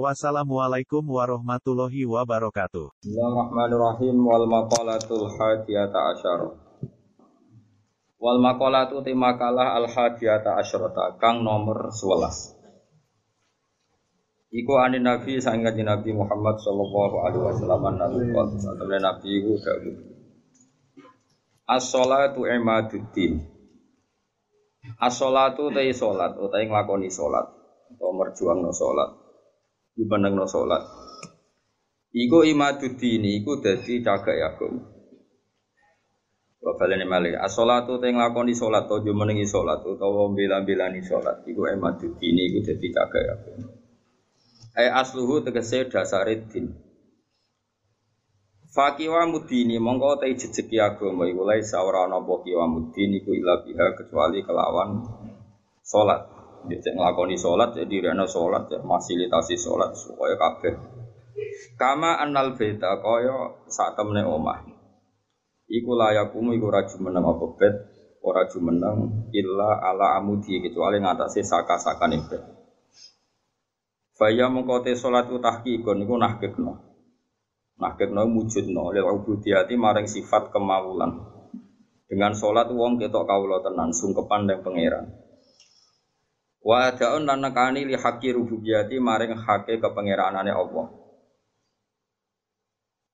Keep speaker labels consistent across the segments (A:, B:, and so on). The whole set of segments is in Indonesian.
A: Wassalamualaikum warahmatullahi wabarakatuh.
B: Bismillahirrahmanirrahim wal maqalatul hadiyata asyara. Wal maqalatu te makalah al hadiyata asyarata kang nomor 11. Iku ani Nabi sangat Nabi Muhammad sallallahu alaihi wasallam nabi sallallahu Nabi iku dawuh. As-shalatu imaduddin. As-shalatu te salat utawa nglakoni salat utawa merjuangno salat no salat. Iku imaduddini iku dadi cagak agama. Wa balene malih as-shalatu te nglakoni salat to yo menengi salat utawa bela-belani salat iku imaduddini iku dadi cagak agama. Ai asluhu tegese dasare din. Fakiwa mudini mongko te jejeki agama iku lae ora ana apa kiwa mudini iku ila biha kecuali kelawan salat. Dia ngelakoni sholat, jadi rena sholat, ya fasilitasi sholat supaya kabeh. Kama anal beta kaya saat temne omah. Iku layakumu iku raju menang apa bed, ora menang illa ala amudi kecuali ngatasi saka-saka bed. Faya mengkote sholat utahkikun iku nahkikno. Nahkikno mujudno lil ubudiyati maring sifat kemawulan. Dengan sholat wong ketok kawula tenan sungkepan dan pangeran. Wa adaun lan nekani li haqqi rububiyati maring hake kepengeranane Allah.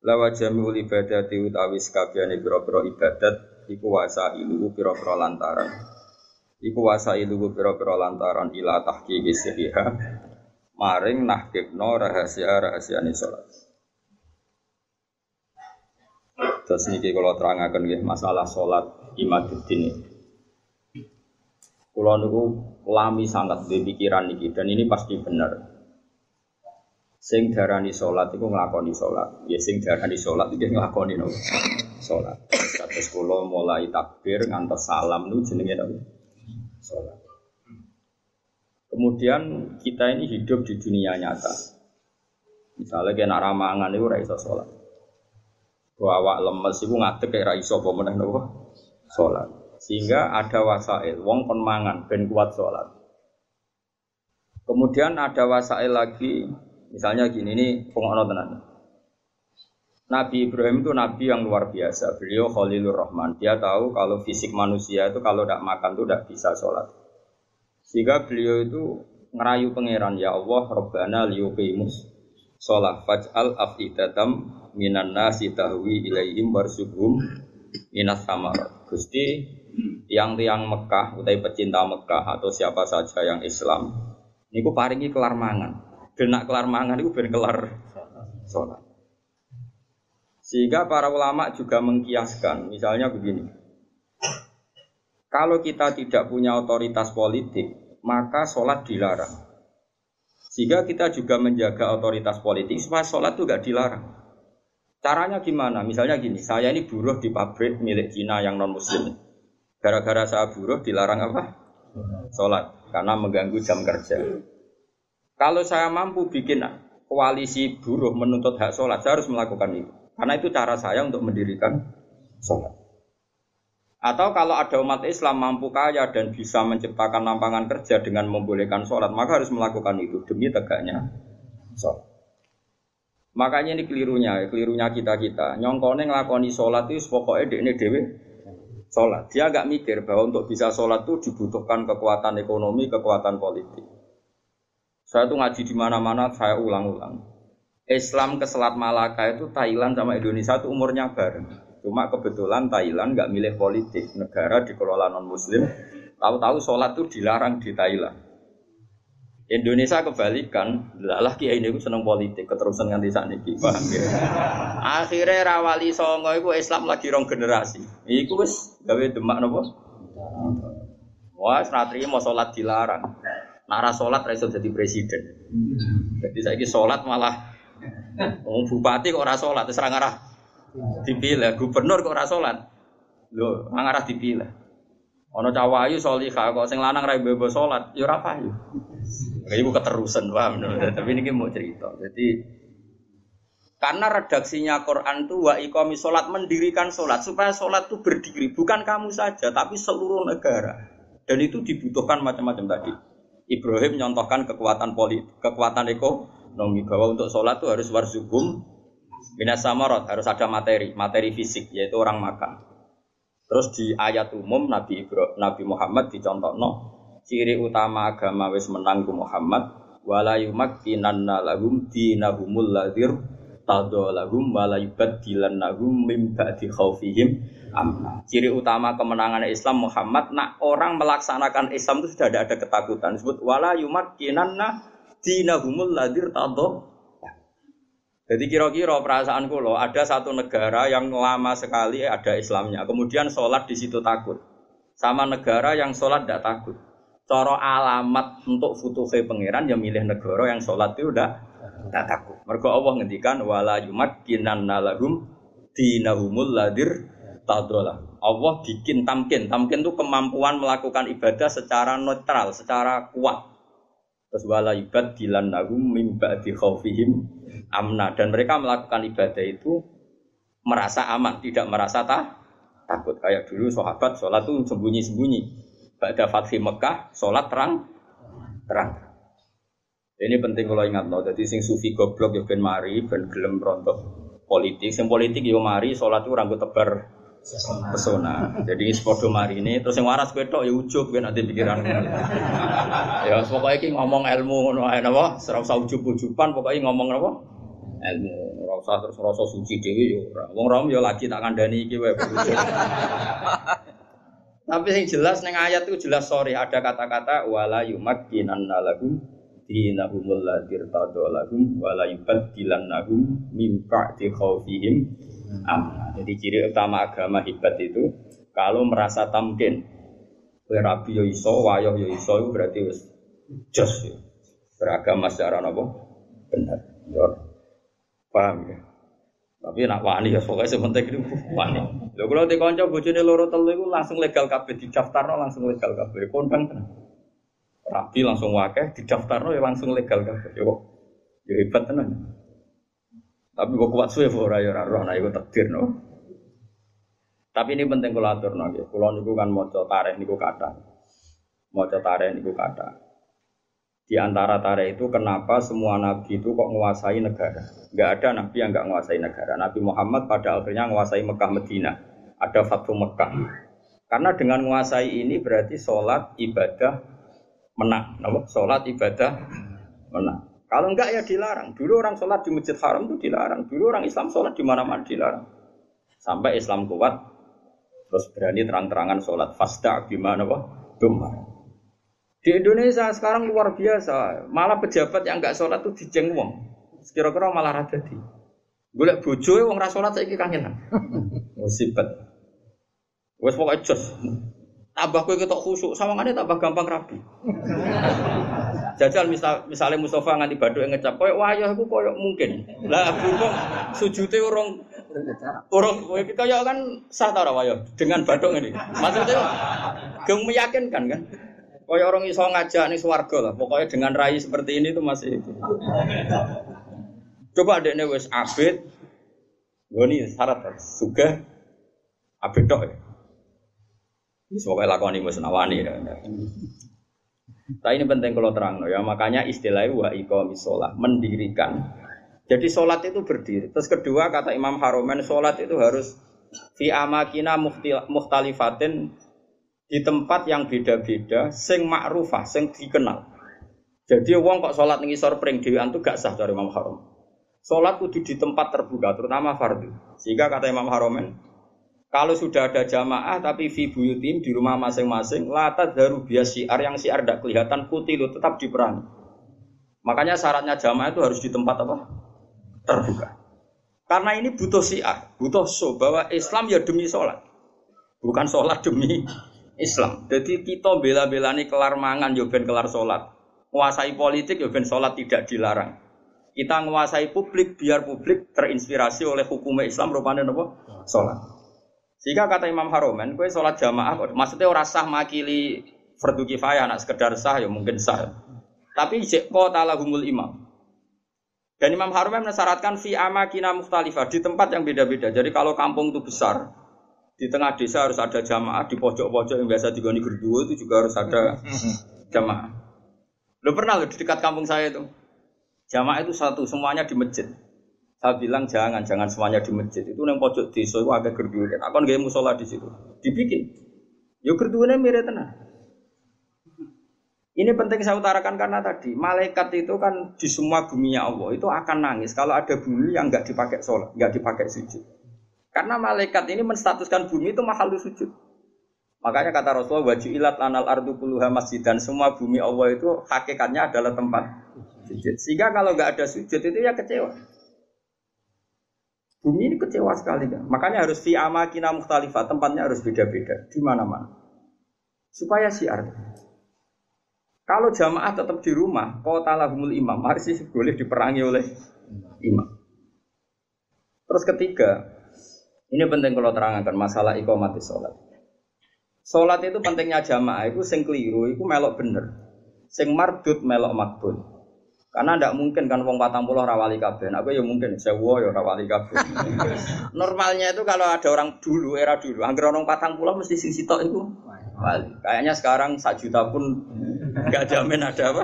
B: Lawa jami'ul ibadati utawi sakabehane pira-pira ibadat iku wasa ilu pira-pira lantaran. Iku wasa ilu pira-pira lantaran ila tahqiqi sihiha maring nahkibno rahasia-rahasiane salat. Terus niki kalau terangaken nggih masalah salat imaduddin ini. Kulo niku lami sangat di pikiran niki dan ini pasti benar. Sing darani salat iku nglakoni salat. Ya sing darani salat iki nglakoni no. Salat. Terus kulo mulai takbir ngantos salam niku jenenge no. Salat. Kemudian kita ini hidup di dunia nyata. Misalnya kena ramangan itu raiso sholat. Awak lemes itu ngadek kayak raiso meneh nopo sholat. Sehingga ada wasail, wong kon mangan ben kuat sholat. Kemudian ada wasail lagi, misalnya gini ini pengono tenan. Nabi Ibrahim itu nabi yang luar biasa. Beliau Khalilur Rahman. Dia tahu kalau fisik manusia itu kalau tidak makan itu tidak bisa sholat. Sehingga beliau itu ngerayu pangeran ya Allah Rabbana liyuqimus sholat faj'al afidatam minan nasi tahwi ilaihim warsuhum minas samarat. Gusti yang tiang Mekah, utai pecinta Mekah atau siapa saja yang Islam, ini ku paringi kelar mangan. Genak kelar mangan itu ben kelar sholat. Sehingga para ulama juga mengkiaskan, misalnya begini. Kalau kita tidak punya otoritas politik, maka sholat dilarang. Sehingga kita juga menjaga otoritas politik supaya sholat itu gak dilarang. Caranya gimana? Misalnya gini, saya ini buruh di pabrik milik Cina yang non muslim. Gara-gara saya buruh dilarang apa? Sholat karena mengganggu jam kerja. Kalau saya mampu bikin koalisi buruh menuntut hak sholat, saya harus melakukan itu. Karena itu cara saya untuk mendirikan sholat. Atau kalau ada umat Islam mampu kaya dan bisa menciptakan lapangan kerja dengan membolehkan sholat, maka harus melakukan itu demi tegaknya sholat. Makanya ini kelirunya, kelirunya kita kita. Nyongkone ngelakoni sholat itu pokoknya ini dewi sholat. Dia nggak mikir bahwa untuk bisa sholat itu dibutuhkan kekuatan ekonomi, kekuatan politik. Saya tuh ngaji di mana-mana, saya ulang-ulang. Islam ke Selat Malaka itu Thailand sama Indonesia itu umurnya bareng. Cuma kebetulan Thailand nggak milih politik, negara dikelola non Muslim. Tahu-tahu sholat itu dilarang di Thailand. Indonesia kebalikan, lah kiai ini seneng politik, keterusan nganti saat ini, paham ya? Akhirnya rawali songo itu Islam lagi rong generasi. Iku wis gawe demak nopo. Wah, senatri mau sholat dilarang. Nara sholat raiso jadi presiden. Jadi saya sholat malah Oh, bupati kok ora sholat, terus arah Dipilih gubernur kok ora salat. Lho, nang arah dipilih. Ana cawayu salihah kok sing lanang ra bebo salat, ya ora payu. Iku keterusan paham. Tapi ini mau cerita. Jadi karena redaksinya Quran itu wa iqami sholat mendirikan sholat supaya sholat itu berdiri bukan kamu saja tapi seluruh negara dan itu dibutuhkan macam-macam tadi. Ibrahim nyontohkan kekuatan politik, kekuatan ekonomi bahwa untuk sholat itu harus warzugum minas samarot harus ada materi, materi fisik yaitu orang makan. Terus di ayat umum Nabi Ibrahim, Nabi Muhammad dicontoh no ciri utama agama wis menang Muhammad wala yumakkinanna lahum dinahumul ladhir tado lahum wala yubaddilannahum mim ba'di khaufihim amna. Ciri utama kemenangan Islam Muhammad nak orang melaksanakan Islam itu sudah ada, ada ketakutan. Disebut wala yumakkinanna dinahumul ladir tado. Jadi kira-kira perasaan lo ada satu negara yang lama sekali ada Islamnya, kemudian sholat di situ takut, sama negara yang sholat tidak takut. Coro alamat untuk futuhe pangeran yang milih negara yang sholat itu udah tak takut. Mergo Allah ngendikan wala yumakkinan lahum dinahumul ladir tadola. Allah bikin tamkin. Tamkin itu kemampuan melakukan ibadah secara netral, secara kuat. Terus wala ibad dilan nahum mimba di khawfihim amna. Dan mereka melakukan ibadah itu merasa aman, tidak merasa tak takut. Kayak dulu sahabat sholat itu sembunyi-sembunyi. Pada Fathih Mekah, sholat terang, terang. Ini penting kalau ingat no. Jadi sing sufi goblok ya ben mari, ben gelem rontok politik. Sing politik yo ya mari, sholat itu rambut tebar pesona. Jadi sepodo mari ini, terus yang waras tok ya ujub kan nanti pikiran. ya pokoknya iki ngomong ilmu ngono ae napa, ora usah ujub-ujuban, pokoknya ngomong apa? Ilmu. Ora usah terus rasa suci dhewe yo ya ora. Wong rom yo ya lagi tak kandhani iki wae. Tapi yang jelas neng ayat itu jelas sorry ada kata-kata wala yumakkinan lahum dinahumul ladir tadolahum wala yubaddilannahum min ba'di khawfihim amna. Jadi ciri utama agama hebat itu kalau merasa tamkin kowe rabi yo iso, wayoh yo iso berarti wis jos ya. Beragama secara apa? Benar. Ya. Paham ya? Tapi nak wani ya pokoknya sementing itu wani. Lho kalau di kanca bojone loro telu iku langsung legal kabeh didaftarno langsung legal kabeh. Kondang tenan rapi langsung wakeh didaftar ya langsung legal kan ya kok ya hebat tenan. Tapi kok kuat suwe ora ya roh nah iku takdir no tapi ini penting kula atur nggih. Kula niku kan maca tarikh niku kata maca tarikh niku kata di antara tarikh itu kenapa semua nabi itu kok menguasai negara nggak ada nabi yang nggak menguasai negara Nabi Muhammad pada akhirnya menguasai Mekah Medina ada Fatu Mekah karena dengan menguasai ini berarti sholat ibadah menang. Nama sholat ibadah menang. Kalau enggak ya dilarang. Dulu orang sholat di masjid haram itu dilarang. Dulu orang Islam sholat di mana-mana dilarang. Sampai Islam kuat, terus berani terang-terangan sholat fasda gimana wah Dumar. Di Indonesia sekarang luar biasa. Malah pejabat yang enggak sholat tuh dijeng wong. Kira-kira malah rada di. Golek bojo wong ra sholat saiki kangenan. Musibat. Wes pokoke jos. Tambah kue ketok khusuk, sawangane tambah gampang rapi. Jajal misal misalnya Mustafa nganti baduk yang ngecap, koyok wayah aku koyok mungkin. Lah berhubung sujute orang orang kayak kan sah tau wayah dengan baduk ini. Maksudnya geng meyakinkan kan. Koyok orang iso ngajak nih swarga lah. Pokoknya dengan rai seperti ini tuh masih itu. Coba adeknya wes abid, gue nih syarat suga abid dok ya. Semoga lakoni musnawani. Ya. Tapi ini penting kalau terang ya. Makanya istilahnya wa iqami sholat mendirikan. Jadi sholat itu berdiri. Terus kedua kata Imam Haromen sholat itu harus fi amakina muhtalifatin di tempat yang beda-beda, sing ma'rufah, sing dikenal. Jadi wong kok sholat ngisor pring dewan itu gak sah dari Imam Harom. Sholat kudu di tempat terbuka, terutama fardu. Sehingga kata Imam Haromen, kalau sudah ada jamaah tapi fi buyutim di rumah masing-masing, lata daru siar yang siar tidak kelihatan putih itu tetap diperangi. Makanya syaratnya jamaah itu harus di tempat apa? Terbuka. Karena ini butuh siar, butuh so bahwa Islam ya demi sholat, bukan sholat demi Islam. Jadi kita bela-belani kelar mangan, ya ben kelar sholat. Menguasai politik, ya ben sholat tidak dilarang. Kita menguasai publik biar publik terinspirasi oleh hukum Islam rupanya apa? Sholat. Sehingga kata Imam Haromen, kue sholat jamaah, maksudnya orang sah makili fardu kifayah, anak sekedar sah ya mungkin sah. Tapi jekko talahumul imam. Dan Imam Haromen mensyaratkan fi amakina mukhtalifah di tempat yang beda-beda. Jadi kalau kampung itu besar, di tengah desa harus ada jamaah, di pojok-pojok yang biasa digoni gerduwo itu juga harus ada jamaah. Lo pernah lo di dekat kampung saya itu? Jamaah itu satu, semuanya di masjid. Saya bilang jangan, jangan semuanya di masjid. Itu yang pojok desa itu agak gerdu. Aku nggak musola di situ. Dibikin. Yo gerdunya mirip tenang. Ini penting saya utarakan karena tadi malaikat itu kan di semua bumi Allah itu akan nangis kalau ada bumi yang nggak dipakai sholat, nggak dipakai sujud. Karena malaikat ini menstatuskan bumi itu mahal sujud. Makanya kata Rasulullah wajilat lanal ardu puluha masjid dan semua bumi Allah itu hakikatnya adalah tempat sujud. Sehingga kalau nggak ada sujud itu ya kecewa. Bumi ini kecewa sekali kan. Makanya harus fi amakina mukhtalifah, tempatnya harus beda-beda di mana-mana. Supaya siar. Kalau jamaah tetap di rumah, kota lahumul imam, harus boleh diperangi oleh imam. Terus ketiga, ini penting kalau terangkan masalah iqamati sholat. Sholat itu pentingnya jamaah itu sing keliru, itu melok bener. Sing mardut melok makbul. Karena tidak mungkin kan wong patang puluh rawali kabeh. Aku ya mungkin sewa ya rawali kabeh. Normalnya itu kalau ada orang dulu era dulu, angger orang patang puluh mesti sing sitok itu wali. Kayaknya sekarang sak juta pun nggak jamin ada apa?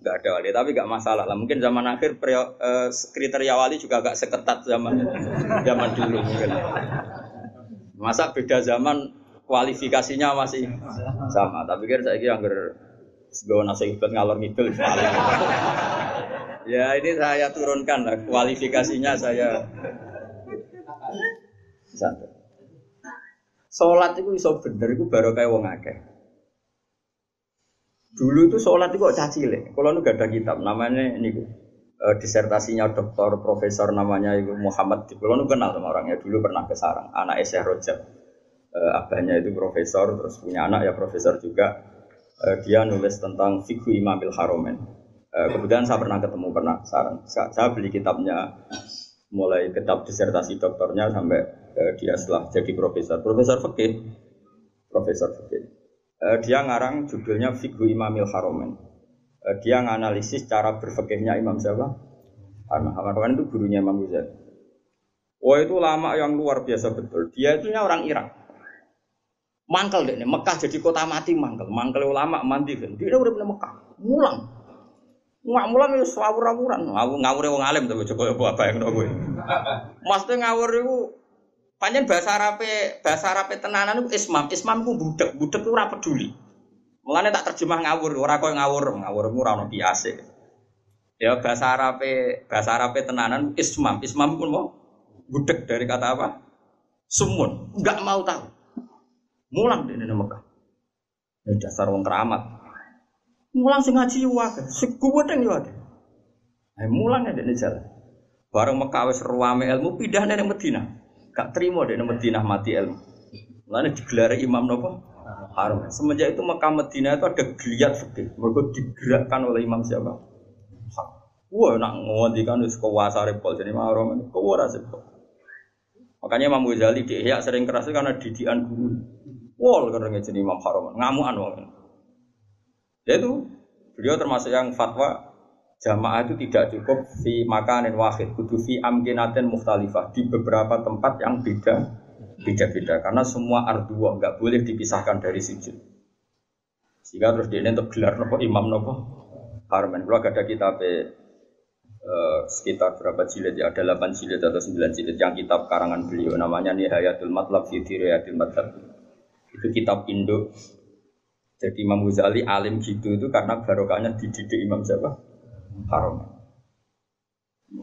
B: Nggak ada wali, tapi nggak masalah lah. Mungkin zaman akhir prio, eh, kriteria wali juga agak seketat zaman zaman dulu mungkin. Masa beda zaman kualifikasinya masih sama. Tapi kira saya kira angger Sebawa nasi ikut ngalor ngidul. ya ini saya turunkan lah kualifikasinya saya. Santai. Sholat itu iso bener itu baru kayak wong akeh. Dulu itu sholat itu kok caci le. Kalau nu gak ada kitab namanya ini uh, disertasinya dokter profesor namanya itu Muhammad. Kalau nu kenal sama orangnya dulu pernah ke Sarang. Anak Syekh Rojab. Uh, abahnya itu profesor terus punya anak ya profesor juga uh, dia nulis tentang fikih Imamil Haromen. Uh, kemudian saya pernah ketemu pernah sarang. Saya, saya beli kitabnya mulai kitab disertasi doktornya sampai dia setelah jadi profesor. Profesor fikih, profesor fikih. Uh, dia ngarang judulnya Fikih Imamil Haromen. Uh, dia nganalisis cara berfikihnya Imam siapa? Karena Haromen itu gurunya Imam Ghazali. Wah itu lama yang luar biasa betul. Dia itu orang Irak mangkel deh, Mekah jadi kota mati mangkel, mangkel ulama mandi kan, dia udah pernah Mekah, mulang, nggak mulang ya ngawur ngawuran, ngawur ngawur wong alim tapi coba apa yang gue, maksudnya ngawur itu panjang bahasa Arabe, bahasa Arabe tenanan itu ismam, ismam itu budak, budak itu rapat peduli, mulanya tak terjemah ngawur, orang kau ngawur, ngawur itu rano biasa, ya bahasa Arabe, bahasa Arabe tenanan ismam, ismam pun mau budak dari kata apa? Sumun, nggak mau tahu. Mulang di Indonesia Mekah. Ya dasar wong keramat. Mulang sing ngaji wae, sing kuwedeng yo mulang ya dene jalan. Bareng Mekah wis ruame ilmu pindah nang Madinah. Gak terima dene Madinah mati ilmu. Mulane digelar imam nopo? Harum. Semenjak itu Mekah Madinah itu ada geliat fikih. Mereka digerakkan oleh imam siapa? Wah, nak ngondikan wis kuwasa repol jadi mahrum ini kuwara Makanya Imam Ghazali di Ihya sering keras karena didikan guru. Wol karena jadi Imam Haram, ngamuan wong. Ya itu beliau termasuk yang fatwa jamaah itu tidak cukup fi makanin wahid, kudu fi amkinatin mukhtalifah di beberapa tempat yang beda beda-beda karena semua ardua nggak boleh dipisahkan dari sujud. Sehingga terus dia untuk gelar nopo imam nopo harman. Kalau ada kitab Uh, sekitar berapa jilid ya ada 8 jilid atau 9 jilid yang kitab karangan beliau namanya Nihayatul Matlab fi Diriyatil Madhab itu kitab Indo. Jadi Imam Ghazali alim gitu itu karena barokahnya dididik Imam siapa? Haroman.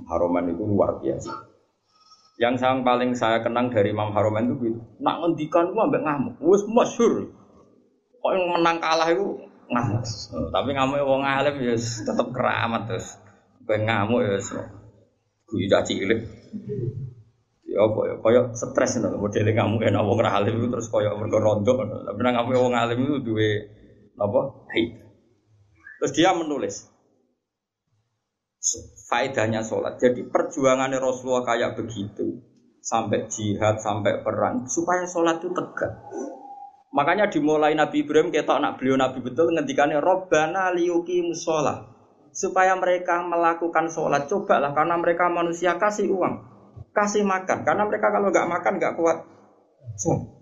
B: Haroman itu luar biasa. Yang yang paling saya kenang dari Imam Haroman itu gitu. Nak ngendikan gua ambek ngamuk. Wes masyhur. Kok yang menang kalah itu ngamuk. Oh, tapi ngamuk wong alim ya tetap keramat terus. Kowe ngamuk ya Gue tidak cilik ya apa ya koyo stres ngono modele kamu enak wong ra alim itu terus koyo mergo rondo tapi nang kamu wong alim itu duwe apa haid terus dia menulis faedahnya sholat. Jadi perjuangannya Rasulullah kayak begitu sampai jihad, sampai perang supaya sholat itu tegak. Makanya dimulai Nabi Ibrahim kita anak beliau Nabi betul ngendikannya Robbana liyuki musola supaya mereka melakukan sholat cobalah karena mereka manusia kasih uang kasih makan karena mereka kalau nggak makan nggak kuat so,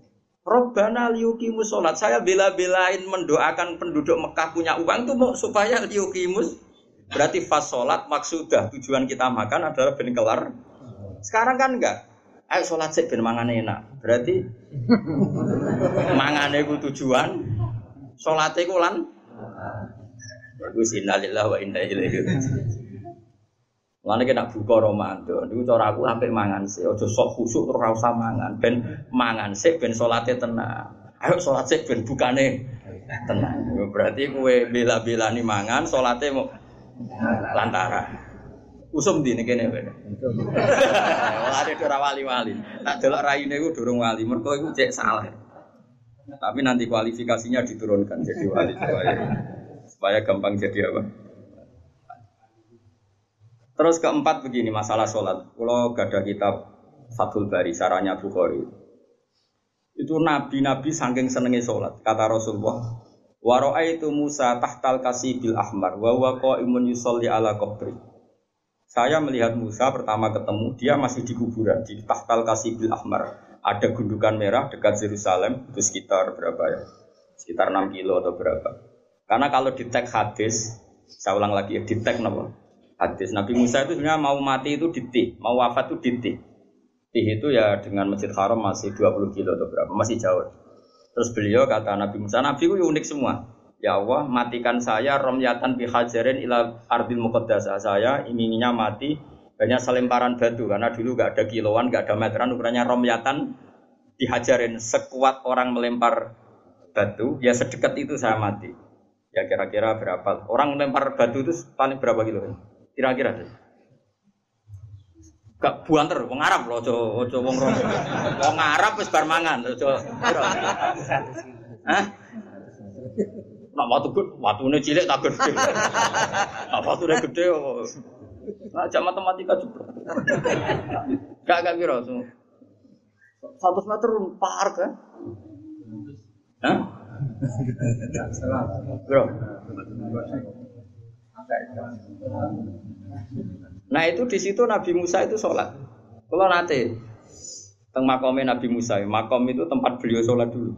B: Robbana liyukimus sholat. Saya bela-belain mendoakan penduduk Mekah punya uang itu mau supaya liyukimus. Berarti fas sholat maksudah tujuan kita makan adalah ben kelar. Sekarang kan enggak. Ayo sholat sih ben mangan enak. Berarti mangane ku tujuan. Sholatnya ku lan. Bagus innalillah wa inna ilaihi Mulane kena buka Ramadan. Niku cara aku sampai mangan sih. Aja sok khusuk terus ora usah mangan. Ben mangan sih ben salate tenang. Ayo salat sih ben bukane tenang. Berarti kowe bela-belani mangan salate lantara. Usum di nih kene ben. Wala ora wali-wali. Tak delok raine iku durung wali. Mergo iku cek salah. Tapi nanti kualifikasinya diturunkan jadi wali supaya supaya gampang jadi apa? Terus keempat begini masalah sholat. Kalau gak ada kitab Fathul Bari, saranya Bukhari. Itu nabi-nabi saking senengi sholat. Kata Rasulullah, Waro'a itu Musa tahtal kasih bil ahmar, wa imun yusolli ala qabri. Saya melihat Musa pertama ketemu, dia masih di kuburan, di tahtal kasih bil ahmar. Ada gundukan merah dekat Yerusalem, itu sekitar berapa ya? Sekitar 6 kilo atau berapa. Karena kalau di tag hadis, saya ulang lagi, di tag hadis. Nabi Musa itu sebenarnya mau mati itu di mau wafat itu di Tih itu ya dengan Masjid Haram masih 20 kilo atau berapa, masih jauh. Terus beliau kata Nabi Musa, Nabi itu unik semua. Ya Allah, matikan saya romyatan bihajarin ila ardil muqaddasah. Saya inginnya mati banyak selemparan batu karena dulu gak ada kiloan, gak ada meteran ukurannya romyatan dihajarin sekuat orang melempar batu, ya sedekat itu saya mati. Ya kira-kira berapa? Orang melempar batu itu paling berapa kilo? Kira-kira. Gak buanter, wong Arab loh, ojo ojo wong rom. Wong Arab wis bar mangan, ojo. Hah? Nak watu gede, watune cilik tak gede. Nak watune gede kok. Nah, jam matematika juga. Gak gak kira so. 100 meter par kan? Hah? Bro. Nah itu di situ Nabi Musa itu sholat. Kalau nanti teng makomnya Nabi Musa, makom itu tempat beliau sholat dulu.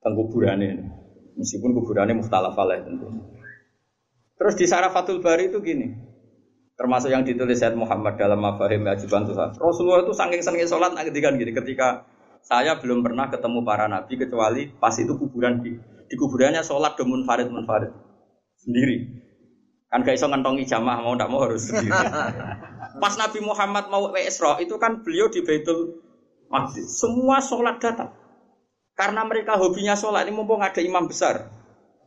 B: Teng kuburannya, meskipun kuburannya muhtalaf tentu. Terus di Sarafatul Bari itu gini, termasuk yang ditulis Said Muhammad dalam Mafahim Ajiban Tuhan. Rasulullah itu saking senengnya sholat ketika gini, ketika saya belum pernah ketemu para nabi kecuali pas itu kuburan di, di kuburannya sholat demun farid munfarid sendiri. Kan gak iso ngentongi jamaah mau ndak mau harus sendiri. Pas Nabi Muhammad mau ke Isra itu kan beliau di Baitul Maqdis. Semua sholat datang. Karena mereka hobinya sholat ini mumpung ada imam besar.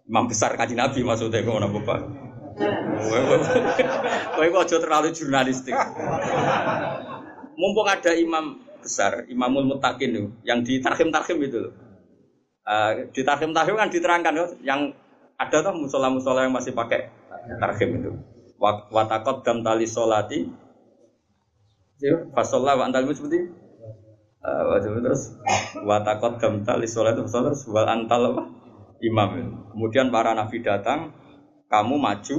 B: Imam besar kaji Nabi maksudnya ngono Bapak. Kowe kok aja terlalu jurnalistik. Mumpung ada imam besar, Imamul Mutakin yang di tarhim-tarhim itu Uh, di tarhim-tarhim kan diterangkan yang ada tuh musola-musola yang masih pakai tarhim itu. Watakot dam tali solati. Fasolah wa antal seperti uh, terus watakot dam tali solat itu terus wal antal apa? Imam. Kemudian para nabi datang, kamu maju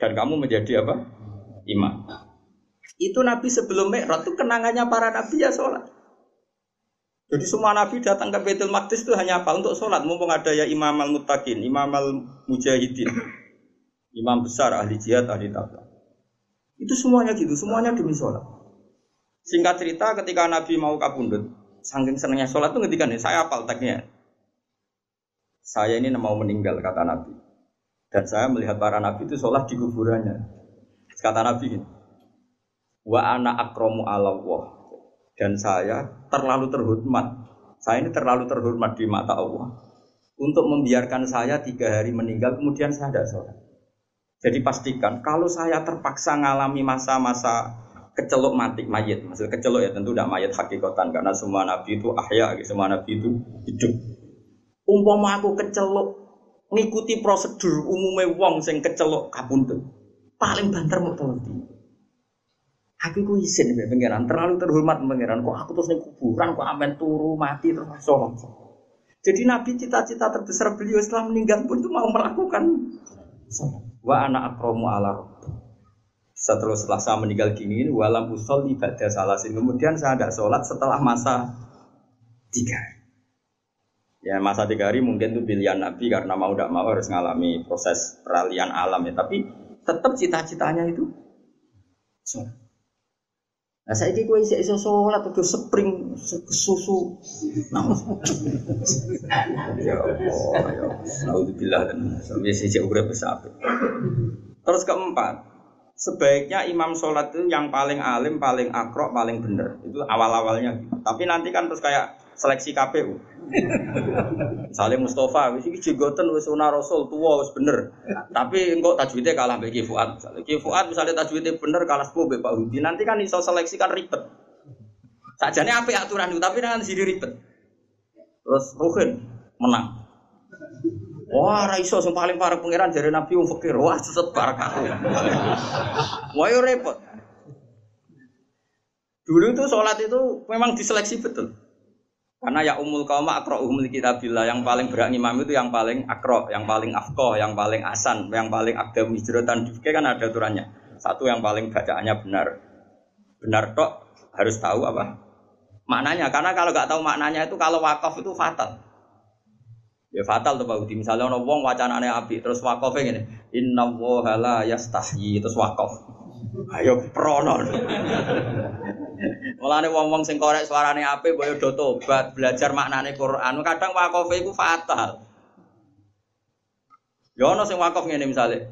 B: dan kamu menjadi apa? Imam. Itu nabi sebelum Mi'raj itu kenangannya para nabi ya sholat. Jadi semua nabi datang ke Baitul Maqdis itu hanya apa? Untuk sholat. Mumpung ada ya Imam al-Muttaqin, Imam al-Mujahidin. Imam besar, ahli jihad, ahli takwa. Itu semuanya gitu, semuanya demi sholat. Singkat cerita ketika Nabi mau kabundut, saking senangnya sholat itu ngerti nih, saya apal tagnya. Saya ini mau meninggal, kata Nabi. Dan saya melihat para Nabi itu sholat di kuburannya. Kata Nabi ini, Wa ana akromu Allah. Dan saya terlalu terhormat. Saya ini terlalu terhormat di mata Allah. Untuk membiarkan saya tiga hari meninggal, kemudian saya tidak sholat. Jadi pastikan kalau saya terpaksa mengalami masa-masa kecelok mati mayat, maksud kecelok ya tentu tidak mayat hakikatan karena semua nabi itu ahya, semua nabi itu hidup. Umpama aku kecelok ngikuti prosedur umumnya wong sing kecelok tuh. paling banter mau Aku ku izin ya pangeran, terlalu terhormat pangeran. Kok aku terus kuburan, kok amen turu mati terus sholat. Jadi Nabi cita-cita terbesar beliau setelah meninggal pun itu mau melakukan Wa anak akromu ala setelah setelah saya meninggal gini walam usul ibadah salasin kemudian saya tidak sholat setelah masa tiga. Ya masa tiga hari mungkin itu pilihan nabi karena mau tidak mau harus mengalami proses peralihan alam ya. Tapi tetap cita-citanya itu sholat Nah saya gue isi iso sholat atau spring susu. Nah, ya Allah, ya Allah. dan sampai sisi udah besar. Terus keempat, sebaiknya imam sholat itu yang paling alim, paling akrok, paling bener. Itu awal-awalnya. Tapi nanti kan terus kayak seleksi KPU. Misalnya Mustafa, wis iki jenggoten wis sunah Rasul tua wis bener. Tapi engkau tajwidnya kalah bagi Fuad. Ki Fuad misalnya tajwidnya bener kalah sepuh Pak Hudi. Nanti kan iso seleksi kan ribet. Sajane apa aturan itu, tapi nanti jadi ribet. Terus Ruhin menang. Wah, raiso yang paling parah pangeran dari Nabi wong fakir. Wah, seset barakah. Wah, yo repot. Dulu itu sholat itu memang diseleksi betul. Karena ya umul kaum akro umul kitabillah yang paling berak imam itu yang paling akro, yang paling afkoh, yang paling asan, yang paling akdam hijratan juga kan ada aturannya. Satu yang paling bacaannya benar, benar tok harus tahu apa maknanya. Karena kalau nggak tahu maknanya itu kalau wakaf itu fatal. Ya fatal tuh Pak Udi. Misalnya orang wong wacanane api terus wakaf ini, Inna wohala yastahyi terus wakaf. Ayo pronon. Mulane wong-wong sing korek suarane apik boyo do tobat, belajar maknane Quran. Kadang wakofe iku fatal. Ya ono sing wakaf ngene misale.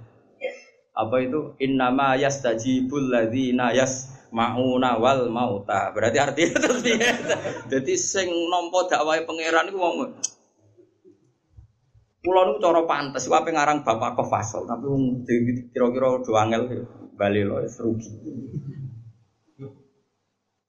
B: Apa itu innama yastajibul ladzina yasmauna wal mauta. Berarti artinya terus piye? Dadi sing nampa dakwahe pangeran iku wong Kulo niku cara pantes wae ngarang Bapak Kofasol, tapi wong kira-kira do angel bali lo rugi.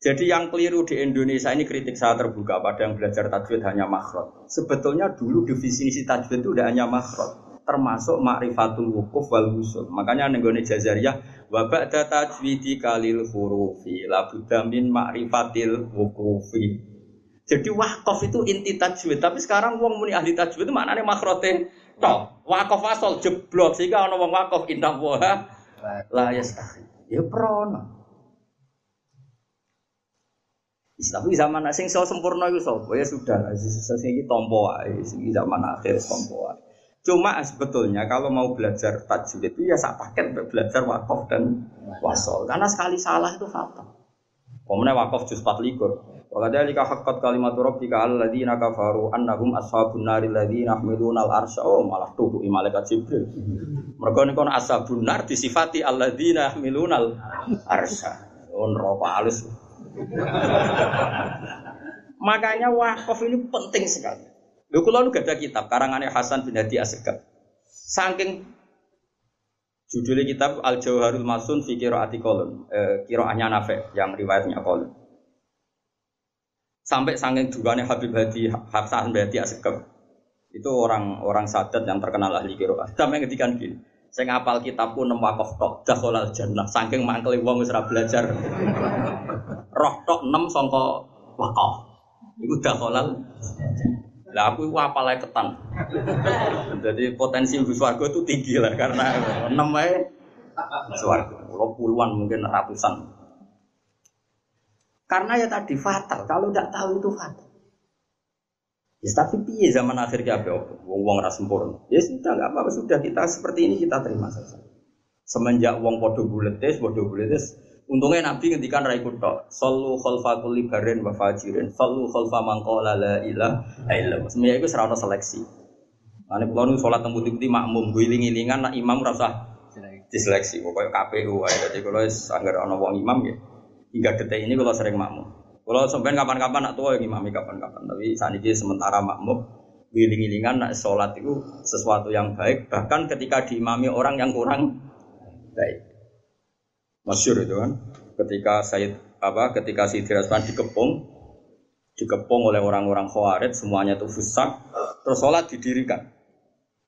B: Jadi yang keliru di Indonesia ini kritik saya terbuka pada yang belajar tajwid hanya makhrot. Sebetulnya dulu definisi tajwid itu tidak hanya makhrot, termasuk ma'rifatul wukuf wal usul. Makanya nenggone jazariyah wa ba'da tajwidi kalil hurufi la min ma'rifatil wukufi. Jadi wakaf itu inti tajwid, tapi sekarang wong muni ahli tajwid itu maknanya makhrote tok. Wakaf asal jeblok sehingga ana wong wakaf indah waha la yastahi. Ya prono. Tapi zaman sing so sempurna itu so, ya sudah, sing iki tompo wae, zaman akhir tompo. Cuma sebetulnya kalau mau belajar tajwid itu ya sak paket belajar wakaf dan wasol. Karena sekali salah itu fatal. Pemenang wakaf juz 24. Wa kadzalika haqqat kalimatu rabbika alladziina kafaru annahum ashabun nari alladziina yahmiluna al-arsya oh malah tuh malaikat Jibril. Mereka niku ashabun nar disifati alladzina yahmiluna al-arsya. Oh neraka alus. Makanya wakaf ini penting sekali. Lu kalau lu gak ada kitab karangannya Hasan bin Hadi Asegaf. Saking judulnya kitab Al Jauharul Masun fi Qiraati Kolon, eh, yang riwayatnya Kolon. Sampai saking duanya Habib Hadi bin Hadi Asegaf. Itu orang-orang sadat yang terkenal ahli kiroah. Sampai ngedikan gini saya ngapal kitabku nem wakaf tok dakhalal jannah. Saking mangkeli wong wis belajar. Roh tok nem sangka wakaf. Iku dakhalal lah aku iku apal ketan. Jadi potensi ibu swarga itu tinggi lah karena enam ae swarga. Puluhan mungkin ratusan karena ya tadi fatal kalau tidak tahu itu fatal Ya, tapi piye zaman akhir apa? Wong wong ras sempurna. Ya sudah nggak apa-apa sudah kita seperti ini kita terima saja. Semenjak wong podo buletes, podo buletes, untungnya Nabi ngendikan rai kuto. Sallu khalfa kulli barin wa fajirin. Sallu khalfa man qala la ilaha illallah. Semuanya itu serana seleksi. Ane kalau nu sholat temu putih makmum, guling-gilingan nak imam rasa diseleksi. Pokoknya KPU aja. Jadi kalau sanggar ono wong imam ya, hingga detik ini kalau sering makmum. Kalau sampean kapan-kapan nak tua yang imami kapan-kapan. Tapi saat ini sementara makmum giling-gilingan nak sholat itu sesuatu yang baik. Bahkan ketika diimami orang yang kurang baik. Masyur itu kan. Ketika Said apa? Ketika si Rasman dikepung, dikepung oleh orang-orang khawarid, semuanya itu fusak. Terus sholat didirikan.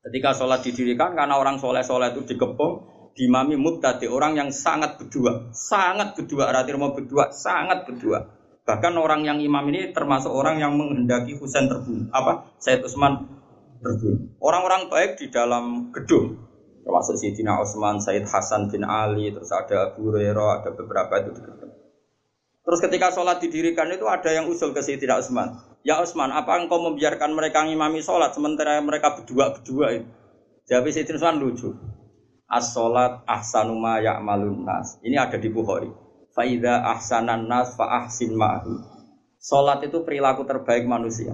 B: Ketika sholat didirikan karena orang soleh-soleh itu dikepung, dimami mubtadi orang yang sangat berdua, sangat berdua, arti mau berdua, sangat berdua. Bahkan orang yang imam ini termasuk orang yang menghendaki Husain terbunuh. Apa? Said Utsman terbunuh. Orang-orang baik di dalam gedung termasuk Sayyidina Utsman, Said Hasan bin Ali, terus ada Abu Hurairah, ada beberapa itu di gedung. Terus ketika sholat didirikan itu ada yang usul ke Sayyidina Utsman. Ya Utsman, apa engkau membiarkan mereka ngimami sholat sementara mereka berdua-berdua itu? Jawab Sayyidina Utsman lucu. As-sholat ahsanuma ya'malun nas. Ini ada di Bukhari. Faida ahsanan nas fa ahsin ma'hu. Sholat itu perilaku terbaik manusia.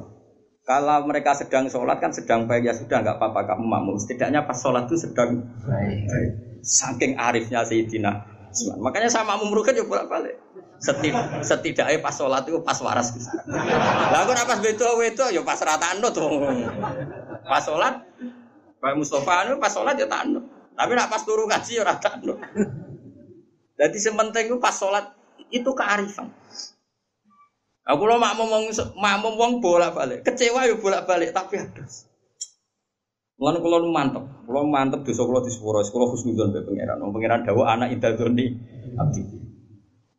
B: Kalau mereka sedang sholat kan sedang baik ya sudah nggak apa-apa kamu makmum. Setidaknya pas sholat itu sedang baik. Saking arifnya Sayyidina Utsman. Makanya sama makmum rugen ya bolak balik. Setid setidaknya pas sholat itu pas waras. Lah kok pas beto beto ya pas rata anut Pas sholat, Pak Mustafa itu pas sholat ya tak Tapi nak pas turun ngaji ya rata anut. Jadi sementing itu pas sholat itu kearifan. Aku lo mak ngomong mak ngomong bolak balik, kecewa ya bolak balik tapi ada. Mulane kula mantep, kula mantep dosa kula disepuro, kula husnudzon be pangeran. Pangeran dawuh anak idadzoni abdi.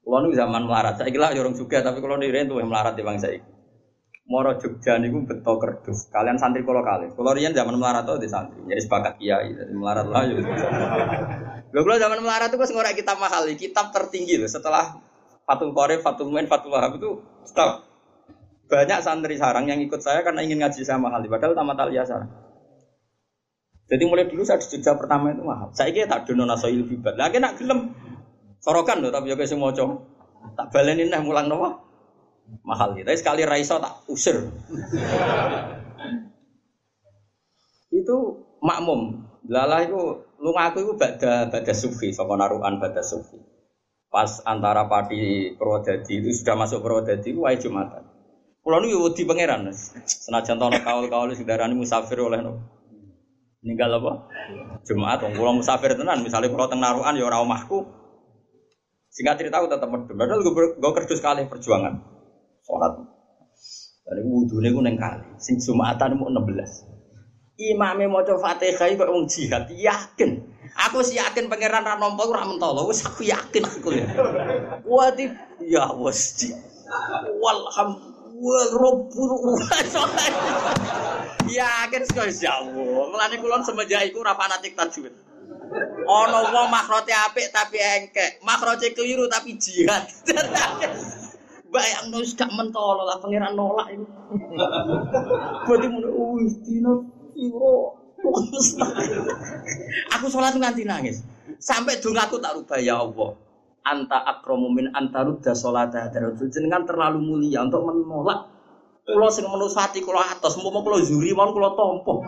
B: Kulo nu zaman melarat, saya kira orang juga, tapi kalau nirin tuh melarat di bangsa ini. Moro Jogja niku beto kerdus. Kalian santri kalau kali. Kalau rian zaman melarat tuh di santri. Jadi sepakat kiai, jadi melarat lah. Gue kalau zaman melarat tuh gue ngorek kitab mahal, kitab tertinggi loh. Setelah Fatul Qorib, Fatul Muin, Fatul Wahab itu stop. Banyak santri sarang yang ikut saya karena ingin ngaji sama mahal. Padahal tamat aliyah sarang. Jadi mulai dulu saya di Jogja pertama itu mahal. Saya kira tak dono nasoil bibat. Lagi nak gelem Sorokan loh tapi juga semua cowok. Tak balenin nih mulang nopo. Mahal gitu. Tapi sekali raiso tak usir. itu makmum. Lala itu lu ngaku itu bada bada sufi, sama naruhan bada sufi. Pas antara padi Purwodadi itu sudah masuk Purwodadi, wajib Jumatan. Kulo nu di pangeran. Senajan tono kaul-kaul darani musafir oleh no. Ninggal apa? Jumat kula musafir tenan, misalnya kula teng naruhan ya ora omahku, Singkat cerita aku tetap medun. Padahal gue kerja sekali perjuangan. Sholat. Dan wudhu ini gue kali. Sing Jumatan mau 16. Imamnya mau coba fatihah itu orang jihad. Yakin. Aku sih yakin pangeran ra nampa ora mentolo. Wis aku yakin aku ya. Wadi ya wis. Walham wal robbul Yakin sekali ya. Mulane kula semenjak iku ora fanatik tajwid. Ono wong makrote apik tapi engkek, makrote keliru tapi jihad. Bayang nus gak mentolo lah pangeran nolak itu. Berarti mun wis dino piro Aku sholat nganti nangis. Sampai dong aku tak rubah ya Allah. Anta akromu min antarudda sholata jenengan terlalu mulia untuk menolak Kulo sing menusati kulo atas, mau kulo zuri, mau kulo tompo.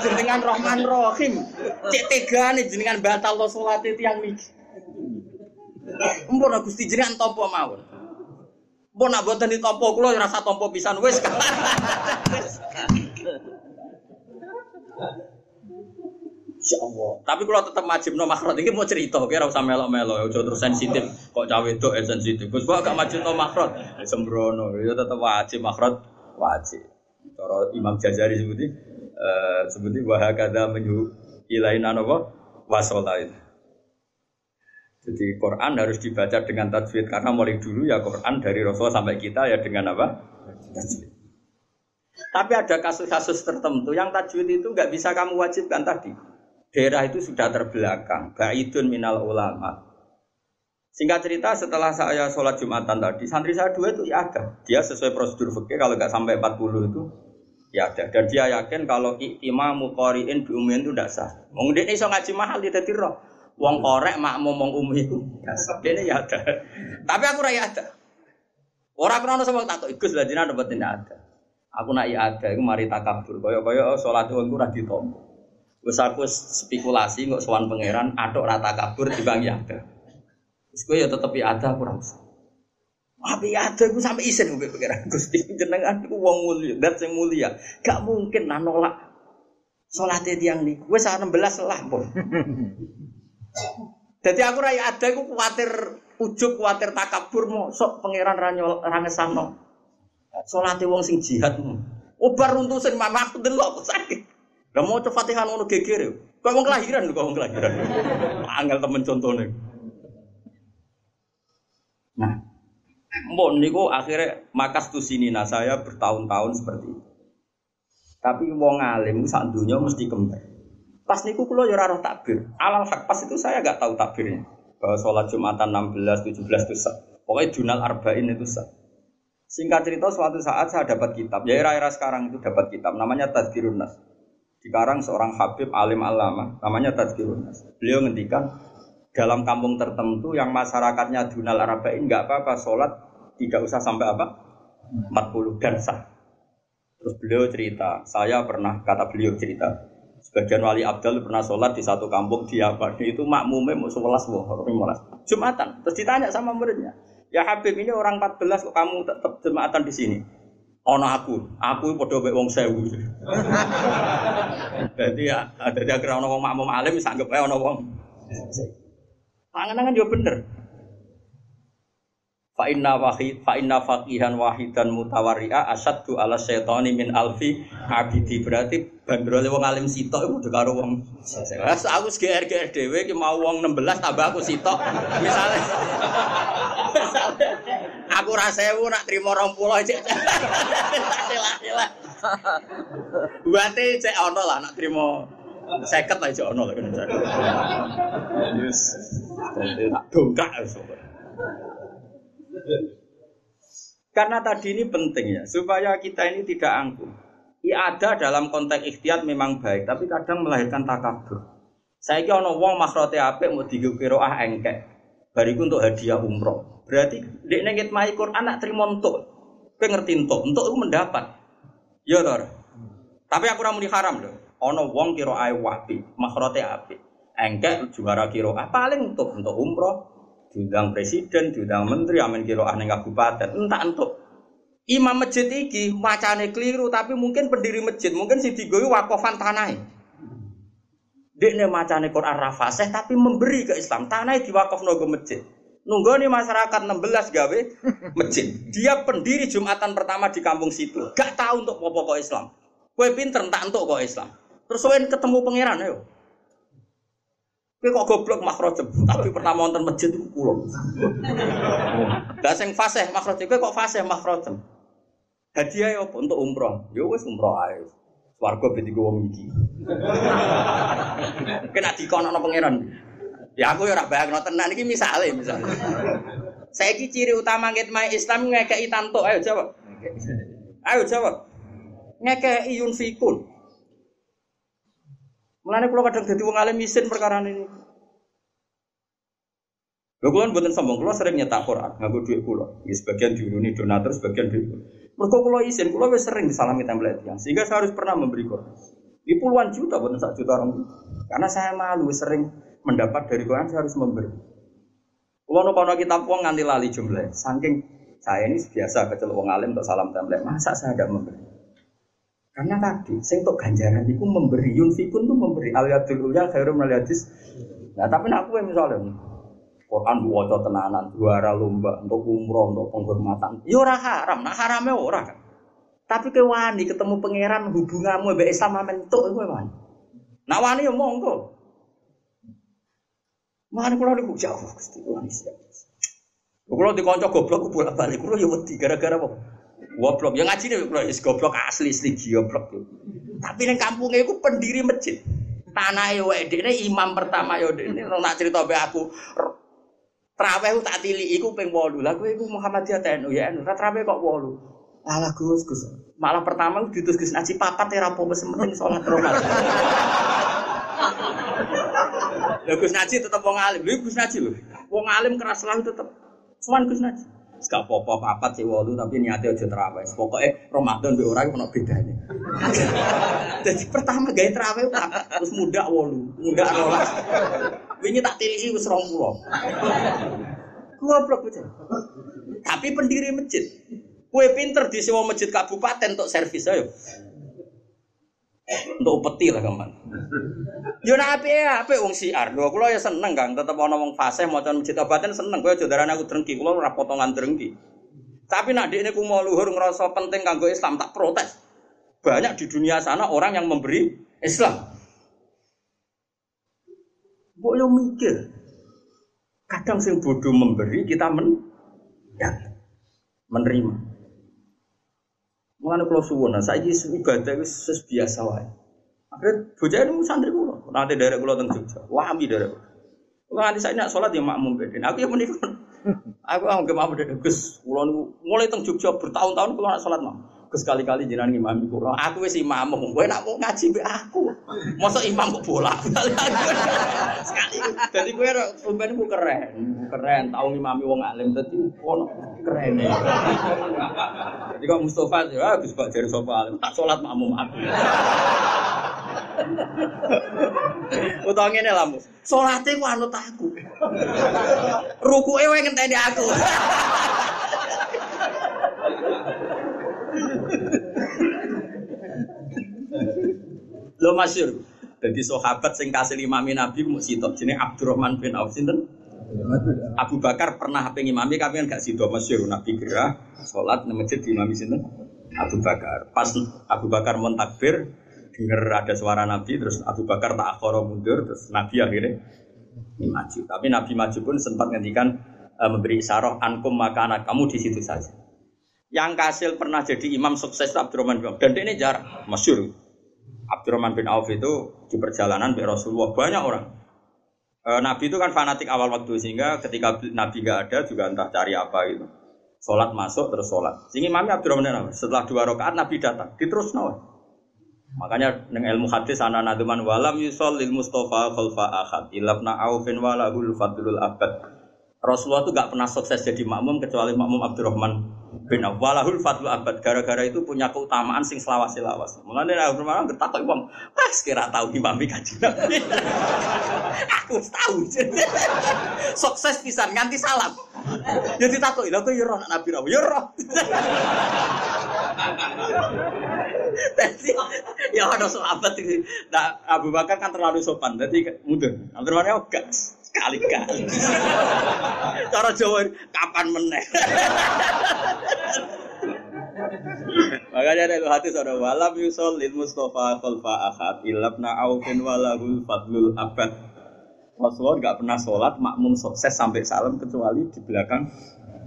B: jenengan Rahman Rahim. Cek tegane jenengan batal lo salat yang niki. Mpun Gusti jenengan tompo mawon. Mpun nak boten ditompo kula rasa tompo pisan wis. Insya Allah. Tapi kalau tetap wajib no makhrot ini mau cerita, kira usah melo-melo, ya terus sensitif. Kok cawe itu eh sensitif. Gus gua gak wajib no makhrot, sembrono. Ya tetap wajib makhrot, wajib. Cara Imam Jazari sebuti, uh, sebuti wahakada menyu ilaina apa wasola itu. Jadi Quran harus dibaca dengan tajwid karena mulai dulu ya Quran dari Rasul sampai kita ya dengan apa? Tapi ada kasus-kasus tertentu yang tajwid itu nggak bisa kamu wajibkan tadi daerah itu sudah terbelakang, baidun minal ulama. Singkat cerita setelah saya sholat Jumatan tadi, santri saya dua itu ya ada. Dia sesuai prosedur fikih kalau nggak sampai 40 itu ya ada. Dan dia yakin kalau imam qari'in bi ummin itu tidak sah. Wong ini so ngaji mahal di roh. Wong korek mak ngomong umi itu. Ini ya ada. Tapi aku raya ada. Orang krono sama takut ikut lah jinak dapat tidak ada. Aku nak ya ada, aku mari takabur. Koyo sholat itu aku radi tompo. Wes aku spekulasi nggak sowan pangeran aduk rata kabur di bang ada. Terus gue ya tetep ya ada kurang usah. Tapi ada gue sampai isen gue pangeran Gusti jenengan gue wong mulia, dat sing mulia. Gak mungkin nolak sholatnya tiang nih. Gue saat 16 lah pun. Jadi aku raya ada, aku khawatir ujuk, khawatir takabur mau sok pangeran ranyol rangesano. Sholatnya wong sing jihad. Obar untuk sen mama aku delok aku sakit. Lah mau Fatihah ngono geger. Kok wong kelahiran kok wong kelahiran. Angel temen contohnya. Nah, Mbon niku akhirnya makas tuh sini nah saya bertahun-tahun seperti itu. Tapi wong alim sak dunia mesti kembar. Pas niku kula ya ora takbir. Alal hak pas itu saya gak tahu takbirnya. Bahwa sholat Jumatan 16, 17 itu sah. Pokoknya Junal Arba'in itu sah. Singkat cerita suatu saat saya dapat kitab. Ya era-era sekarang itu dapat kitab. Namanya Tadkirun Nas. Dikarang seorang Habib alim alama. Namanya Tadkirun Nas. Beliau ngendikan dalam kampung tertentu yang masyarakatnya Junal Arba'in nggak apa-apa sholat tidak usah sampai apa 40 dan sah. Terus beliau cerita, saya pernah kata beliau cerita, sebagian wali abdal pernah sholat di satu kampung di apa itu makmumnya mau sebelas wah jumatan. Terus ditanya sama muridnya, ya Habib ini orang 14 kok kamu tetap jumatan di sini? Ono aku, aku podo mbek wong sewu. Jadi ya, jadi agar ono wong makmum alim bisa anggap ono wong. Pangan-pangan juga bener. Fa inna wahid fa inna faqihan wahidan mutawarri'a asaddu ala syaitani min alfi abidi. Berarti bandrole wong alim sitok iku karo wong Wes aku GR GR dhewe ki mau wong 16 tambah aku sitok. Misale aku ra sewu nak trimo 20 cek sila-sila Buate cek ono lah nak trimo seket lah cek ono lah. Yes. Tak dongkak karena tadi ini penting ya, supaya kita ini tidak angkuh. Ya ada dalam konteks ikhtiar memang baik, tapi kadang melahirkan takabur. Saya kira ono wong makhrote apik mau digo ah engkek. Bariku untuk hadiah umroh. Berarti dek nengit mai Quran nak terima untuk. Kowe ngerti untuk, untuk mendapat. Ya toh. Tapi aku ora muni haram loh. Ono wong kira ae wapi, makhrote apik. Engkek juara kira ah paling untuk untuk umroh, diundang presiden, diundang menteri, amin kiro aneh kabupaten, entah entuk. Imam masjid iki macane keliru, tapi mungkin pendiri masjid, mungkin si digoyi wakofan tanah. Dek ne macane Quran rafaseh, tapi memberi ke Islam tanah diwakaf nogo masjid. Nunggu nih masyarakat 16 gawe masjid. Dia pendiri Jumatan pertama di kampung situ. Gak tahu untuk pokok Islam. Kue pinter tak untuk kok Islam. Terus ketemu pangeran ayo. Kowe kok goblok makrojem, tapi pertama wonten masjid itu kula. Lah sing fasih makrojem kowe kok fasih makrojem. Hadiah apa untuk umroh? Ya wis umroh ae. Swarga ben digo wong iki. Kena dikonokno pangeran. Ya aku ya ora bayangno tenan iki misale misale. Saiki ciri utama ngitmai Islam ngekeki tanto. Ayo jawab. Ayo jawab. Ngekeki yunfikun. Mulane kula kadang dadi wong alim isin perkara ini. Lho kula mboten sombong, kula sering nyetak Quran nganggo dhuwit kula. Ya sebagian diuruni donatur, sebagian dhuwit. Mergo kula isin, kula wis sering disalami template yang sehingga saya harus pernah memberi Quran. Di puluhan juta, bukan satu juta orang. Karena saya malu sering mendapat dari Quran, saya harus memberi. Kalau nopo kitab uang nganti lali jumlah, saking saya ini biasa kecelok wong alim untuk salam template, masa saya tidak memberi? Karena tadi, sing untuk ganjaran itu memberi yunfikun tuh memberi aliyadul ulya khairum aliyadis. Nah tapi nak yang misalnya Quran waca tenanan, juara lomba untuk umroh, untuk penghormatan. Ya ora haram, nak harame ora kan. Tapi ke wani ketemu pangeran hubunganmu mbek Islam amen tok kowe wani. Nak wani ya monggo. Mana kula niku jauh Gusti wani siap. Kula dikonco goblok bolak-balik kula ya wedi gara-gara apa? Goblok, yang ngaji nih is goblok asli asli goblok. Tapi neng kampungnya itu pendiri masjid. Tanah ya ini imam pertama ya ini nak cerita be aku. Traweh tak tili iku ping 8. Lah kowe iku Muhammadiyah TNU ya, traweh kok 8. Alah Gus Gus. Malah pertama ditus Gus ngaji papat ya rapo wis penting salat. Lah Gus Naji tetep wong alim. Lha Gus Naji lho. Wong alim keras lah tetep. Cuman Gus Naji. Gak apa-apa papat sih walu tapi niatnya aja terawih. Pokoknya Ramadan be orang ono bedanya. Jadi pertama gaya terawih terus muda walu, muda rolas. Wingi tak tilihi wis 20. Goblok bocah. Tapi pendiri masjid. Kue pinter di sewa masjid kabupaten untuk servis ayo untuk peti lah kaman. Yo nak api ya, api wong siar. Dua kulo ya seneng kang, tetap ono wong fase mau masjid obaten seneng. Gue jodaran aku drengki, kulo ora potongan drengki. Tapi nak ini ku mau luhur ngerasa penting kanggo Islam tak protes. Banyak di dunia sana orang yang memberi Islam. Yo mikir. Kadang sing bodoh memberi kita men ya, menerima. Mulane kula suwun, saiki ibadah wis biasa wae. Akhirnya bocah itu santri kula. Nanti dari kula teng Jogja. Wami dari kula. Nanti saya nak sholat ya makmum beden. Aku ya menikah. Aku anggap makmum beden. Gus, kula mulai teng Jogja bertahun-tahun kula nak sholat makmum. Gus kali-kali jenengan imam kula. Aku wis imam, kowe nak mau ngaji be aku. Masa imam kok bola. Sekali. Dadi kowe sampeyan ku keren. Keren tau ngimami wong alim dadi ono keren. Jadi kok Mustafa ya Gus Pak jare sapa alim. Tak sholat makmum aku. Utawa ngene lah, Mus. Salate ku anut aku. Rukuke wae ngenteni aku. Lo masyur. Jadi sahabat sing kasih imami Nabi mu sitok jenenge Abdurrahman bin Auf sinten? Abu Bakar pernah pengen imami kami kan gak sido masyur Nabi gerah salat nang masjid imami sinten? Abu Bakar. Pas Abu Bakar mau takbir, dengar ada suara Nabi, terus Abu Bakar tak akhoro mundur, terus Nabi akhirnya maju. Tapi Nabi maju pun sempat ngendikan e, memberi isyarat ankum maka anak kamu di situ saja. Yang kasil pernah jadi imam sukses Abdurrahman bin Auf. Dan ini jarang, masyur. Abdurrahman bin Auf itu di perjalanan di Rasulullah banyak orang. E, Nabi itu kan fanatik awal waktu sehingga ketika Nabi nggak ada juga entah cari apa gitu. Sholat masuk terus sholat. Sehingga imamnya Abdurrahman bin Auf. Setelah dua rakaat Nabi datang, diterus nawa. Makanya dengan ilmu hadis ana naduman walam yusol lil Mustafa khalfa ahad ilabna aufin walahul fadlul abad. Rasulullah itu gak pernah sukses jadi makmum kecuali makmum Abdurrahman Auf. Walahul fadlul abad. Gara-gara itu punya keutamaan sing selawas-selawas. Mulane Abdurrahman bertakwa wong, pas kira tahu imami kaji Nabi. Aku tahu. sukses pisan nganti salam. Jadi takut, lha kok yo roh Nabi Rabb. Yo roh. Jadi ya ada sahabat ini. Nah, Abu Bakar kan terlalu sopan, jadi mundur. Abdurrahman enggak sekali kali. Cara Jawa kapan meneh. Makanya ada hati saudara walam yusol lil Mustafa khalfa ahad ilabna aufin walahul fadlul abad. Rasulullah nggak pernah sholat makmum sukses sampai salam kecuali di belakang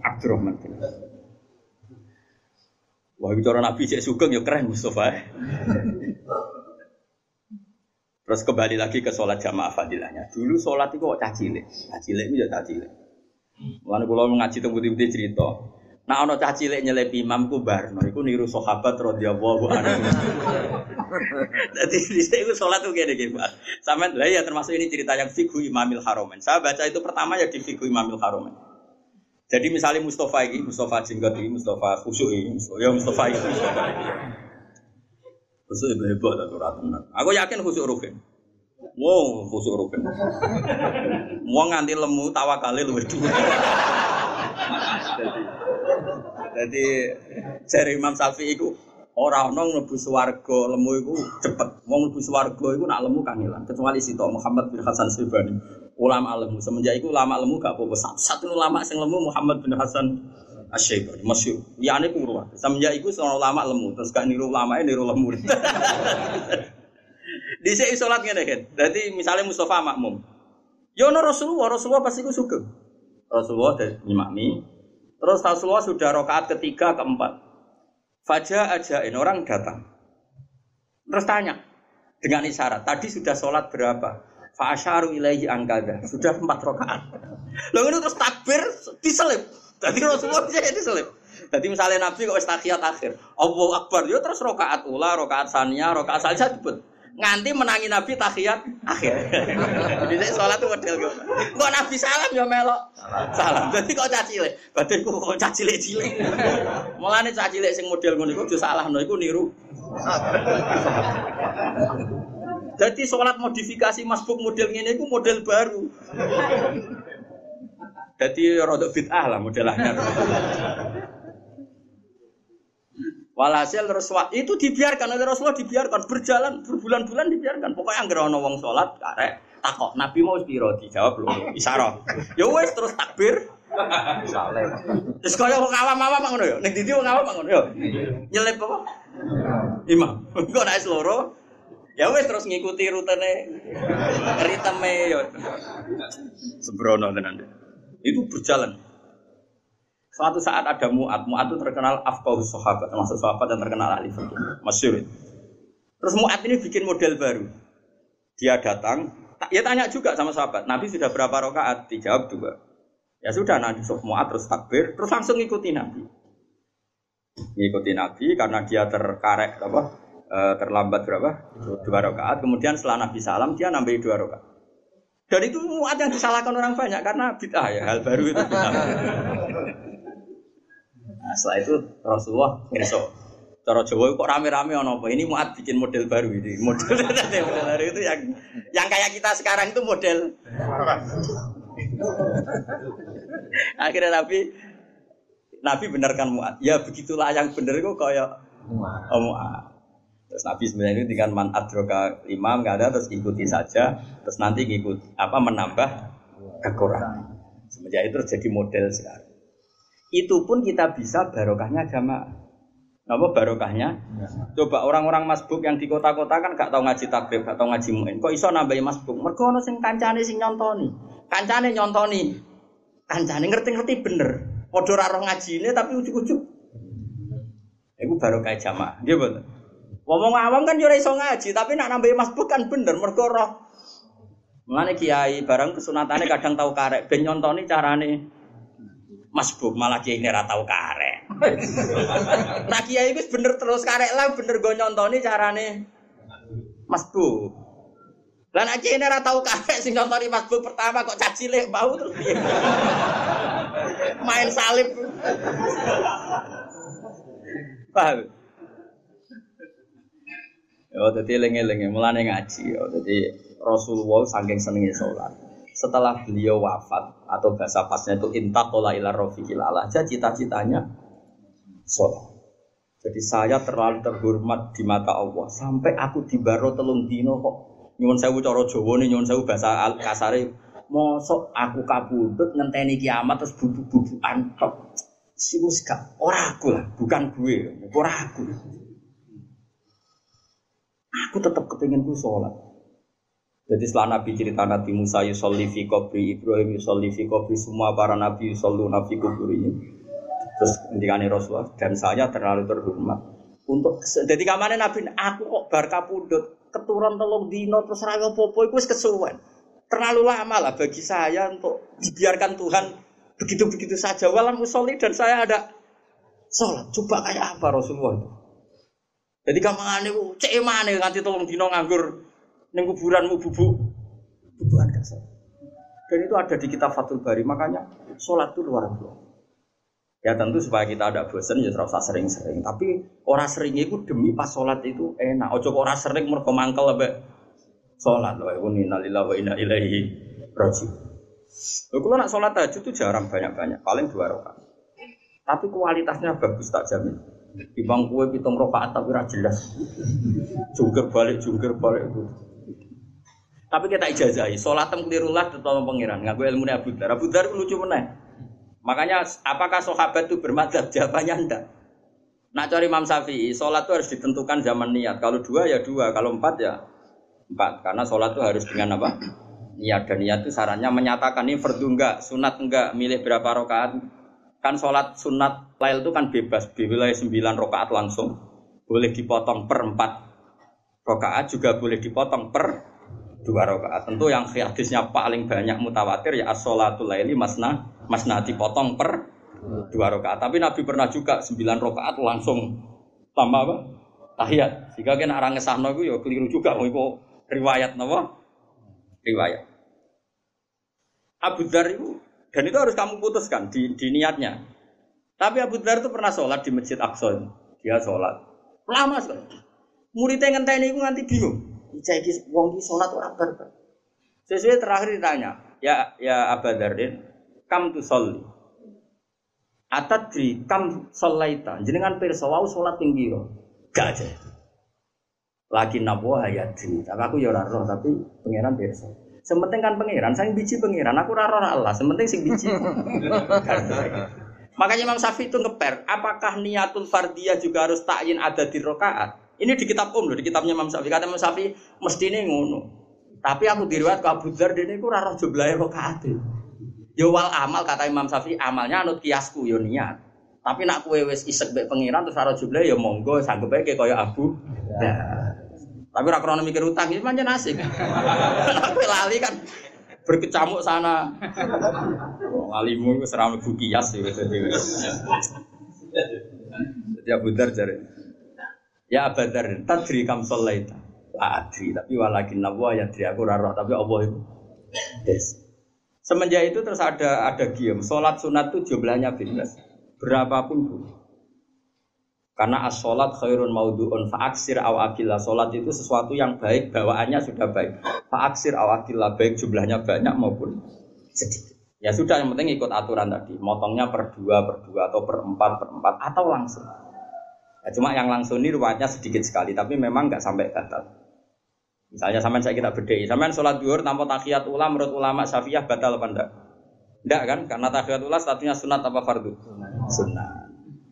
B: Abdurrahman bin Wah, bicara Nabi cek sugeng ya keren Mustafa. Terus kembali lagi ke sholat jamaah fadilahnya. Dulu sholat itu kok cacile, cacile itu ya cacile. Mulane kula ngaji teng putih-putih cerita. Nah ana cah cilik nyelip imam ku barno iku niru sahabat radhiyallahu anhu. Dadi dhisik iku salat tuh kene iki, Pak. Sampeyan lah ya termasuk ini cerita yang fiqhu Imamil Haromen. Saya baca itu pertama ya di fiqhu Imamil Haromen. Jadi misalnya Mustafa ini, Mustafa Jenggot ini, Mustafa Khusyuk ini, ya Mustafa itu Mustafa ini. Khusyuk itu hebat atau ratunan. Aku yakin Khusyuk Rukin. Wow, Khusyuk Rukin. Mau nganti lemu tawakale luwih dhuwit. Jadi jari Imam Syafi'i itu orang orang mlebu swarga lemu iku cepet. Wong mlebu swarga iku nak lemu kan hilang. Kecuali Sito Muhammad bin Hasan Sibani. Ulama lemu. Semenjak itu ulama lemu gak apa-apa. Satu ulama sing lemu Muhammad bin Hasan Asyibani masyhur. Liyane ku ruwah. Semenjak itu seorang ulama lemu terus gak niru ulama niru lemu. Sini sholat ngene kan. Jadi misalnya Mustafa makmum. Ya ono Rasulullah, Rasulullah pasti ku sugeng. Rasulullah dan imami. Terus Rasulullah sudah rokaat ketiga, keempat. Fajar aja ini orang datang. Terus tanya dengan isyarat. Tadi sudah sholat berapa? Fa'asharu ilaihi angkada. Sudah empat rokaat. Lalu ini terus takbir diselip. Tadi Rasulullah bisa diselip. Jadi misalnya Nabi kok istakiyat akhir. Allahu Akbar. Ya terus rokaat ula, rokaat sania, rokaat saja disebut nganti menangi Nabi tahiyat akhir. Jadi saya sholat tuh model gitu. Kok Nabi salam ya melok salam. Jadi kok cacile, badanku kok cacile cilik. Mulane cacile sing model ngono iku salah no iku niru. Jadi sholat modifikasi masbuk model ini itu model baru. Jadi rodok bid'ah lah modelnya. Walhasil Rasulullah itu dibiarkan oleh Rasulullah dibiarkan berjalan berbulan-bulan dibiarkan. Pokoknya anggar ono wong salat karek takok Nabi mau piro dijawab lho isyarah. Ya wes terus takbir. Salam. Terus kaya wong awam-awam ngono ya. Ning ndi wong awam ngono ya. Nyelip apa? Imam. Engko nek loro Ya wes terus ngikuti rutene ritme yo. Sembrono tenan. Itu berjalan. Suatu saat ada Mu'ad, Mu'ad itu terkenal afqahu sahabat, termasuk sahabat yang terkenal ahli fikih. Masyhur. Terus Mu'ad ini bikin model baru. Dia datang, ya tanya juga sama sahabat, Nabi sudah berapa rakaat? Dijawab juga. Ya sudah, Nabi Mu'ad terus takbir, terus langsung ngikuti Nabi. Ngikuti Nabi karena dia terkarek apa? E, terlambat berapa? Dua rakaat. Kemudian setelah Nabi salam, dia nambah dua rakaat. Dan itu Mu'ad yang disalahkan orang banyak karena bid'ah ya, hal baru itu Nah, setelah itu Rasulullah ngerso. Cara Jawa kok rame-rame ono apa? Ini muat bikin model baru ini. Model, model baru itu yang yang kayak kita sekarang itu model. Akhirnya Nabi Nabi benarkan muat. Ya begitulah yang benar kok kayak oh, muat. Terus Nabi sebenarnya itu dengan man adroka imam nggak ada terus ikuti saja. Terus nanti ikut apa menambah kekurangan. Semenjak itu jadi model sekarang itu pun kita bisa barokahnya jamaah. Apa barokahnya? Ya. Coba orang-orang masbuk yang di kota-kota kan gak tahu ngaji takrib, gak tahu ngaji muin. Kok iso nambahi masbuk? Mergo ono sing kancane sing nyontoni. Kancane nyontoni. Kancane ngerti-ngerti bener. Padha ora roh ngajine tapi ujuk-ujuk. Iku barokah jamaah. Nggih betul. Ngomong awam kan yo iso ngaji, tapi nak nambahi masbuk kan bener mergo roh. Mulane kiai barang kesunatane kadang tahu karek ben nyontoni carane masbuk malah kiai ini ratau karek. nah kiai itu bener terus karek lah bener gue nyontoni carane masbuk. Lah nek kiai ini ratau karek sing nyontoni masbuk pertama kok caci lek bau terus. Main salib. Paham? Ya, jadi lengi-lengi mulane ngaji. Ya, jadi Rasulullah saking senengnya sholat setelah beliau wafat atau bahasa pasnya itu intakola ila aja cita-citanya sholat. Jadi saya terlalu terhormat di mata Allah sampai aku dibaro telung dino kok nyuwun sewu cara Jawa nih nyuwun sewu bahasa al kasare mosok aku kabudut ngenteni kiamat terus bubu-bubukan tok. Simus gak ora aku lah, bukan gue, ora aku. Aku tetap kepingin gue sholat. Jadi setelah Nabi cerita Nabi Musa yusolli fi kubri, Ibrahim yusolli fi kubri, semua para Nabi yusollu Nabi kubri ini. Terus ngendikane Rasulullah dan saya terlalu terhormat untuk jadi kamane Nabi aku kok bar kapundhut keturun telung dino terus ra popo wis kesuwen. Terlalu lama lah bagi saya untuk dibiarkan Tuhan begitu-begitu saja walam musolli dan saya ada sholat. Coba kayak apa Rasulullah itu? Jadi kamane cek mana nganti tolong dino nganggur neng kuburanmu bubuk bubukan kasar. Dan itu ada di kitab Fathul Bari, makanya sholat itu luar biasa. Ya tentu supaya kita ada bosan ya terus sering-sering. Tapi orang sering itu demi pas sholat itu enak. Ojo orang sering mereka mangkel lebih sholat. Loh, ini nalilah wa inna ilaihi roji. kalau nak sholat aja itu jarang banyak-banyak, paling dua rakaat. Tapi kualitasnya bagus tak jamin. Di bangku pitung rakaat tapi rajin jelas. Jungkir balik, jungkir balik itu. Tapi kita ijazahi, sholat tem kelirulah tetap pengiran. Ngaku ilmu Abu Dar. Abu Dar lucu meneh. Makanya apakah sahabat itu bermadzhab? Jawabannya enggak. Nak cari Imam Syafi'i, sholat itu harus ditentukan zaman niat. Kalau dua ya dua, kalau empat ya empat. Karena sholat itu harus dengan apa? Niat dan niat itu sarannya menyatakan ini fardu enggak, sunat enggak, milih berapa rakaat. Kan sholat sunat lail itu kan bebas, di wilayah sembilan rakaat langsung. Boleh dipotong per empat rakaat juga boleh dipotong per dua rakaat. Tentu yang hadisnya paling banyak mutawatir ya as-sholatul laili masna masna dipotong per dua rakaat. Tapi Nabi pernah juga sembilan rakaat langsung tambah apa? Tahiyat. Sehingga kan orang ngesahno itu ya keliru juga mau riwayat napa? Riwayat. Abu Dhar itu dan itu harus kamu putuskan di, di niatnya. Tapi Abu Dhar itu pernah sholat di Masjid Aqsa. Dia sholat lama sekali. Muridnya ngenteni itu nanti bingung. Iki wong iki salat ora barbar. Sesuai terakhir ditanya, ya ya Abadarin, kam tu sholli. Atadri kam sholaita. Jenengan pirsa wau salat ping pira? Gak aja. Lagi nabo hayati. Tapi aku ya ora roh tapi pangeran pirsa. Sementing kan pangeran, saya biji pangeran, aku ora roh Allah, sementing sing biji. Makanya Imam Syafi'i itu ngeper, apakah niatul fardiyah juga harus takyin ada di rokaat? Ini di kitab Om loh, di kitabnya Imam Syafi'i. Kata Imam Syafi'i mesti ini ngono. Tapi aku diriwayat ke Abu Dzar dene iku ora roh jumlahe rakaat. Yo wal amal kata Imam Syafi'i amalnya anut kiasku yo niat. Tapi nak kue wis isek mbek pengiran terus ora jumlahe yo monggo sanggup ae kaya Abu Dzar. Tapi ora krono mikir utang iki pancen asik. Tapi lali kan berkecamuk sana. Walimu wis ora mlebu kias wis Jadi Abu Dzar jare. Ya Abadar, tadri kam sholaita. Adri, tapi walakin nawa ya adri aku raro, tapi Allah itu. Des. Semenjak itu terus ada ada gium. Sholat sunat itu jumlahnya bebas. Berapapun bu. Karena as sholat khairun maudu'un fa'aksir awakillah. Sholat itu sesuatu yang baik, bawaannya sudah baik. Fa'aksir awakillah, baik jumlahnya banyak maupun sedikit. Ya sudah, yang penting ikut aturan tadi. Motongnya per dua, per dua, atau per empat, per empat, atau langsung. Ya, cuma yang langsung ini ruwetnya sedikit sekali, tapi memang nggak sampai batal. Misalnya sampai saya kita bedai, sampai sholat duhur tanpa tahiyat ulam menurut ulama syafi'ah batal apa enggak? Enggak kan? Karena tahiyat ulam statusnya sunat apa fardu? Sunat.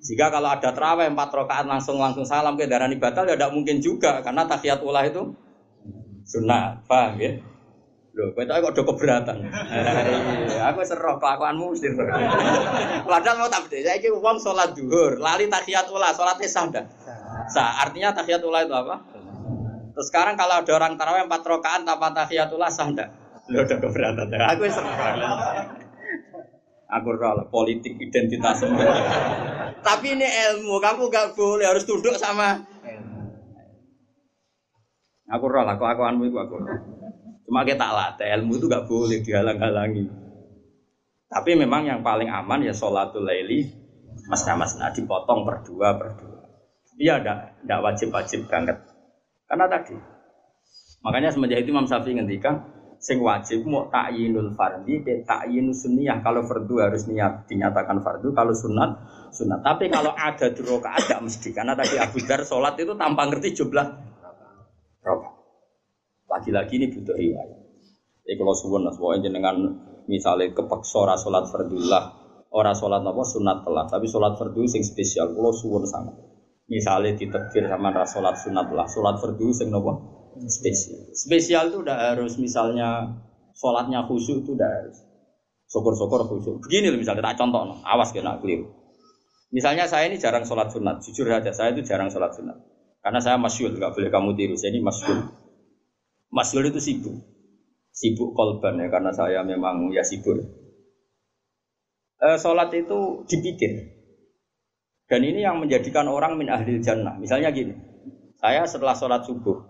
B: Jika kalau ada terawih empat rakaat langsung langsung salam ke darah batal ya tidak mungkin juga karena tahiyat ulah itu sunat, paham ya? Loh, kowe kok udah keberatan. Iya, aku seroh kelakuanmu mesti. Padahal mau tak beda. Saiki wong salat zuhur, lali tahiyat ula, salatnya sah dah. Sah. Artinya tahiyat ula itu apa? Terus sekarang kalau ada orang tarawih empat rakaat tanpa tahiyat ula sah dah. Loh, udah keberatan. Aku seroh. Aku roh politik identitas. Tapi ini ilmu, kamu gak boleh harus tunduk sama Aku roh lah, kelakuanmu itu aku. Cuma kita latih ilmu itu gak boleh dihalang-halangi. Tapi memang yang paling aman ya sholatul laili masna masna dipotong per dua per dua. Dia ada tidak wajib wajib banget. Karena tadi makanya semenjak itu Imam Syafi'i ngendikan sing wajib mau takyinul fardi dan takyinul sunniyah kalau fardu harus niat dinyatakan fardu kalau sunat sunat tapi kalau ada di rokaat tidak mesti karena tadi Abu Dar sholat itu tanpa ngerti jumlah rokaat lagi-lagi ini butuh riwayat. Jadi kalau suwun lah, dengan misalnya kepeksa ora sholat fardullah, ora sholat apa sunat telah, tapi sholat fardu sing spesial. Kalau suwun sangat. Misalnya ditebir sama ora sholat sunat lah, sholat fardu sing nopo spesial. Spesial itu udah harus misalnya sholatnya khusyuk itu udah harus. Syukur-syukur khusyuk. Begini loh misalnya tak contoh, no. awas kena keliru. Misalnya saya ini jarang sholat sunat, jujur aja saya itu jarang sholat sunat. Karena saya masyul, nggak boleh kamu tiru. Saya ini masyul. Mas Yul itu sibuk, sibuk kolban ya karena saya memang ya sibuk. E, sholat itu dipikir, dan ini yang menjadikan orang min ahli jannah. Misalnya gini, saya setelah sholat subuh,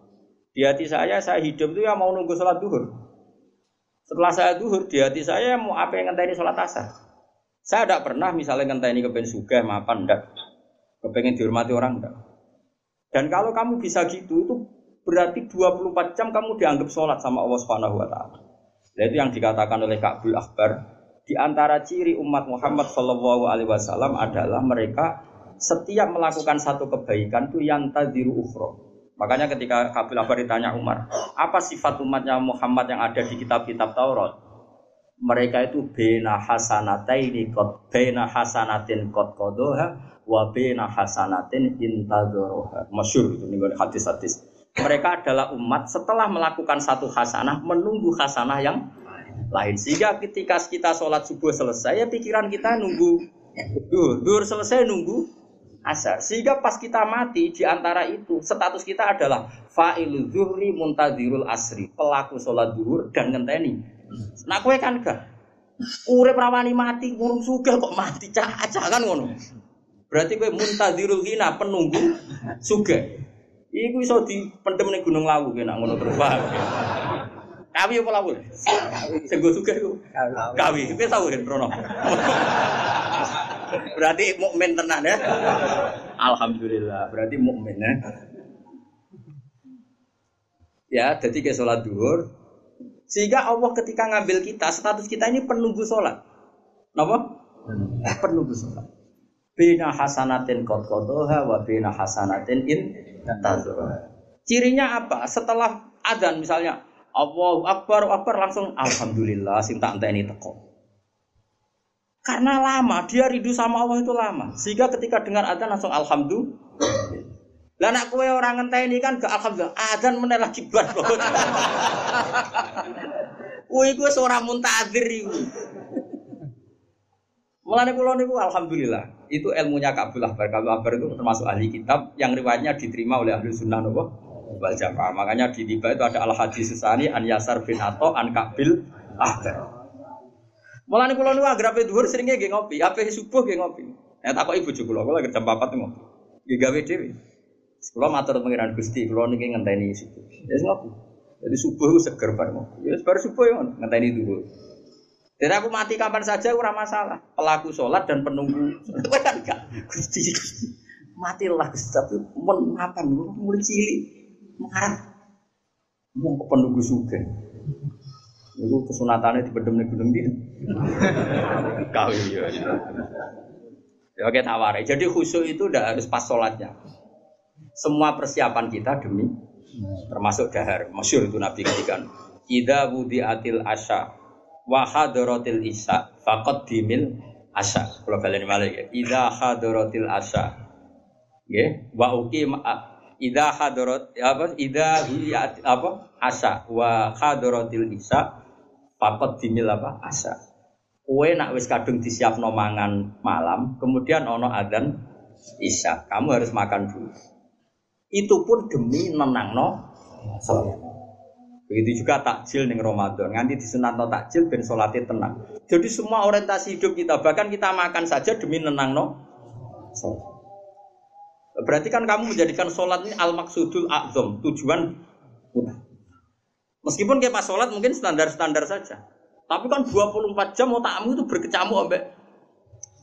B: di hati saya saya hidup itu ya mau nunggu sholat duhur. Setelah saya duhur, di hati saya mau apa yang ngenteni sholat asar. Saya tidak pernah misalnya ngenteni kepengen suga, mapan, enggak. Kepengen dihormati orang, enggak. Dan kalau kamu bisa gitu, itu berarti 24 jam kamu dianggap sholat sama Allah Subhanahu wa taala. Nah, itu yang dikatakan oleh Ka'bul Akbar di antara ciri umat Muhammad Shallallahu alaihi wasallam adalah mereka setiap melakukan satu kebaikan itu yang tadiru ukhra. Makanya ketika Ka'bul Akbar ditanya Umar, apa sifat umatnya Muhammad yang ada di kitab-kitab Taurat? Mereka itu bena hasanataini kot bena hasanatin kot kodoha wa bena hasanatin intadoroha. Masyur itu nih hadis-hadis mereka adalah umat setelah melakukan satu hasanah menunggu hasanah yang lain sehingga ketika kita sholat subuh selesai ya pikiran kita nunggu dur dur selesai nunggu asar sehingga pas kita mati di antara itu status kita adalah fa'ilu zuhri muntadirul asri pelaku sholat duhur dan ngenteni nah kue kan gak urip rawani mati burung suga kok mati cah kan ngono berarti kue muntadirul hina penunggu suga Iku iso dipendem ning Gunung Lawu kena ngono terus paham. Kawi apa lawu? Sing go sugih iku. Kawi. Kowe tau kan Rono. Berarti mukmin tenan ya. Alhamdulillah, berarti mukmin ya. Ya, jadi ke sholat duhur. Sehingga Allah ketika ngambil kita, status kita ini penunggu sholat. Kenapa? Penunggu sholat. Bina hasanatin kot kotoha wa bina hasanatin in Cirinya apa? Setelah adzan misalnya Allahu Akbar, Akbar langsung Alhamdulillah sing tak ini teko. Karena lama, dia rindu sama Allah itu lama. Sehingga ketika dengar adzan langsung Alhamdulillah. Lah nak kowe ora ngenteni kan gak alhamdulillah adzan meneh lagi bar. Kuwi wis ora muntazir iku. Mulane kula niku alhamdulillah, itu ilmunya Kabul Ahbar. Kabul itu termasuk ahli kitab yang riwayatnya diterima oleh ahli sunnah nopo wal jamaah. Makanya di tiba itu ada al hadis sesani an Yasar bin Ato an Kabil Ahbar. Mulane kula niku agrape dhuwur seringe nggih ngopi, ape subuh nggih ngopi. Nek takoki bojo kula, kula jam 4 ngopi. Nggih gawe dhewe. Kula matur pengiran Gusti, kula niki ngenteni subuh. Ya ngopi. Jadi subuh itu seger bareng. Ya bar subuh ya ngenteni dulu. Jadi aku mati kapan saja ora masalah. Pelaku sholat dan penunggu. Kan enggak. Gusti Gusti. Matilah Gusti tapi men mapan mulai cilik. Mau ke penunggu suge. Itu kesunatannya di bedem nih gunung dia. Kau iya. Ya oke tawari. Jadi khusyuk itu udah harus pas sholatnya. Semua persiapan kita demi termasuk dahar. Masyur itu Nabi katakan. Ida budi atil asya wa hadaratil isya faqad dimil asya kalau kalian malah ya idza hadaratil asya ya wa idza hadarat apa idza ya apa asya wa hadaratil isya faqad dimil apa asya kue nak wis kadung disiapno mangan malam kemudian ono adzan isya kamu harus makan dulu itu pun demi nenangno sholat Begitu juga takjil nih Ramadan. Nganti disunat takjil ben sholatnya tenang. Jadi semua orientasi hidup kita, bahkan kita makan saja demi nenang no. Berarti kan kamu menjadikan sholat ini al maksudul azam, tujuan Meskipun kayak pas sholat mungkin standar-standar saja. Tapi kan 24 jam tamu itu berkecamuk ambek.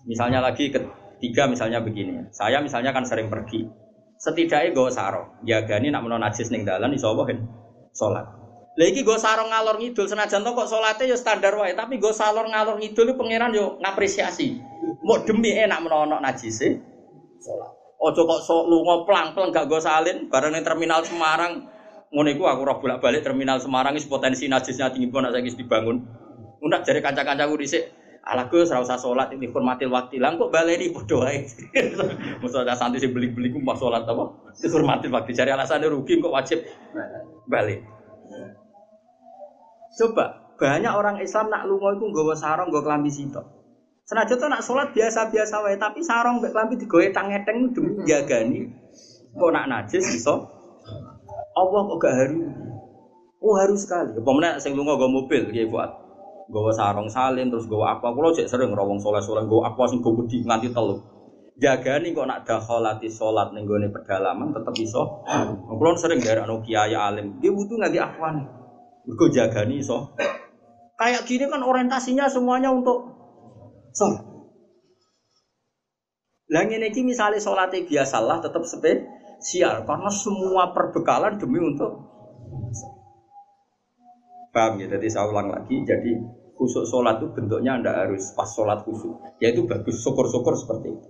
B: Misalnya lagi ketiga misalnya begini. Saya misalnya kan sering pergi. Setidaknya gue sarong. Jagani nak menon najis ning dalan iso sholat. Lagi gue sarong ngalor ngidul senajan kok salate yo standar wae, tapi gue salor ngalor ngidul itu pangeran yo ngapresiasi. Mau demi enak menono najise salat. Ojo kok sok lunga plang-plang gak gue salin bareng terminal Semarang. Ngono iku aku roh bolak-balik terminal Semarang is potensi najisnya tinggi banget saiki dibangun. Unak jare kanca-kancaku dhisik Ala gue ora usah salat ini hormati waktu lang kok baleni padha wae. Mosok ada santri sing beli-beli ku mau salat apa? Dihormati waktu cari alasannya rugi kok wajib balik. Coba banyak orang Islam nak lunga itu nggawa sarong nggawa klambi sitok. Senajan tuh nak sholat biasa-biasa wae, tapi sarong mbek klambi digawe tang-eteng demi jagani. Kok nak najis iso? Allah kok gak haru? Oh haru sekali. Pemenang sing lunga nggawa mobil nggih buat nggawa sarong salin terus nggawa apa kula cek sering rawong soleh-soleh nggawa apa sing go gede nganti telu. Jagani kok nak dakhalati salat ning gone pedalaman tetep iso. Kula sering daerah kiai alim, dia butuh nganti afwan. Mergo jagani so. Kayak gini kan orientasinya semuanya untuk sholat. Lah ngene iki misale biasalah tetap spesial karena semua perbekalan demi untuk Paham ya? Jadi saya ulang lagi, jadi khusus sholat itu bentuknya anda harus pas sholat khusus. Yaitu bagus, syukur-syukur seperti itu.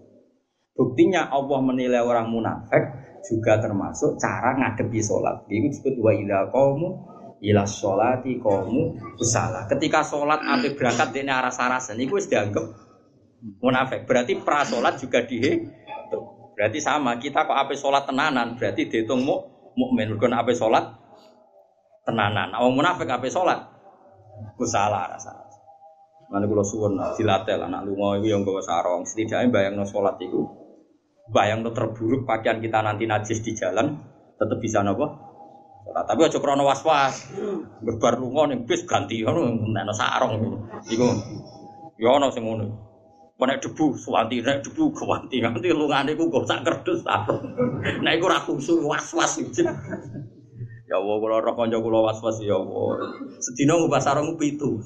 B: Buktinya Allah menilai orang munafik juga termasuk cara ngadepi sholat. Itu disebut wa idha qawmu ila sholati kamu usalah. Ketika sholat nanti berangkat dari arah sarasen, itu dianggap munafik. Berarti pra sholat juga dihe. Berarti sama. Kita kok apa sholat tenanan, berarti dihitung mu mukmin. Bukan apa sholat tenanan. Awang munafik apa sholat usalah rasa. Mana kalau suwon dilatih lah anak lunga itu yang bawa sarong. Setidaknya bayang no sholat itu, bayang no terburuk pakaian kita nanti najis di jalan, tetap bisa nopo Nah, tapi aja krono was-was. Berbar lunga ning bis ganti ngono nek sarong. Iku ya ana sing ngono. Nek debu suwanti nek debu ganti nganti lungane ku kok sak kerdus sarong. Nek iku ora khusus was-was Ya Allah, kalau roh konco kula was-was ya Allah. Sedina ngubah sarung pitu.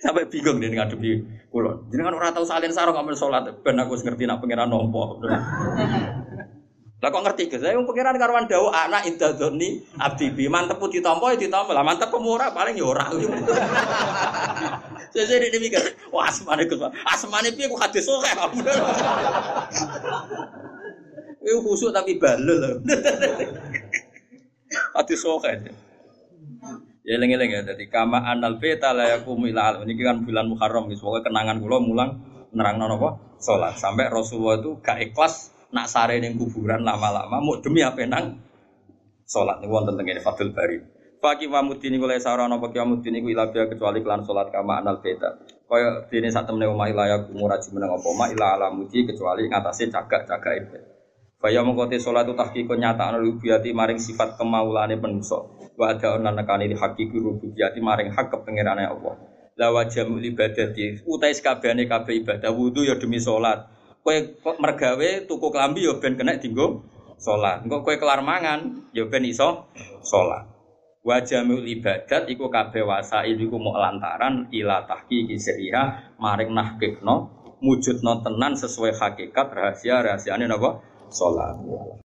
B: Sampai bingung dia ngadepi kula. Jenengan ora tau salin sarung ambil salat ben aku ngerti nak pangeran nompo. Lah kok ngerti Gus? Saya pengiran karuan dawa anak intadoni abdi bi mantep tompo ya ditompo. Lah mantep pemurah paling ya ora. Saya jadi mikir, wah asmane Gus. Asmane piye ku hadis oke. Iku khusuk tapi balel lho. Hadis oke. Ya eling-eling ya dadi kama anal beta la yakum ila ini kan bulan Muharram. Pokoke kenangan kula mulang nerang apa? Sholat. Sampai Rasulullah itu gak ikhlas nak sare ning kuburan lama-lama mau demi apa nang sholat nih wonten tentang Fathul Bari. Pagi mamudini kula sarana apa mamudini ku ilabia kecuali kelan sholat kama anal beda. Kaya dene sak temene omah ilaya aji meneng apa omah ila alamudi kecuali ngatasé cagak-cagak itu. Kaya mengkote sholat itu tahqiqun nyata ana rububiyati maring sifat kemaulane penusa. Wa ada onan nekani di hakiki rububiyati maring hak kepengerane Allah. La wajamul ibadati utai sekabehane kabeh ibadah wudu ya demi sholat. Kue mergawe tuku kelambi ya ben kena dinggo sholat. Engko kue kelar mangan ya ben iso sholat. Wajamul ibadat iku kabeh wasail iku mau lantaran ila tahqiqi siriha maring nahkikno mujudno tenan sesuai hakikat rahasia rahasiane napa sholat.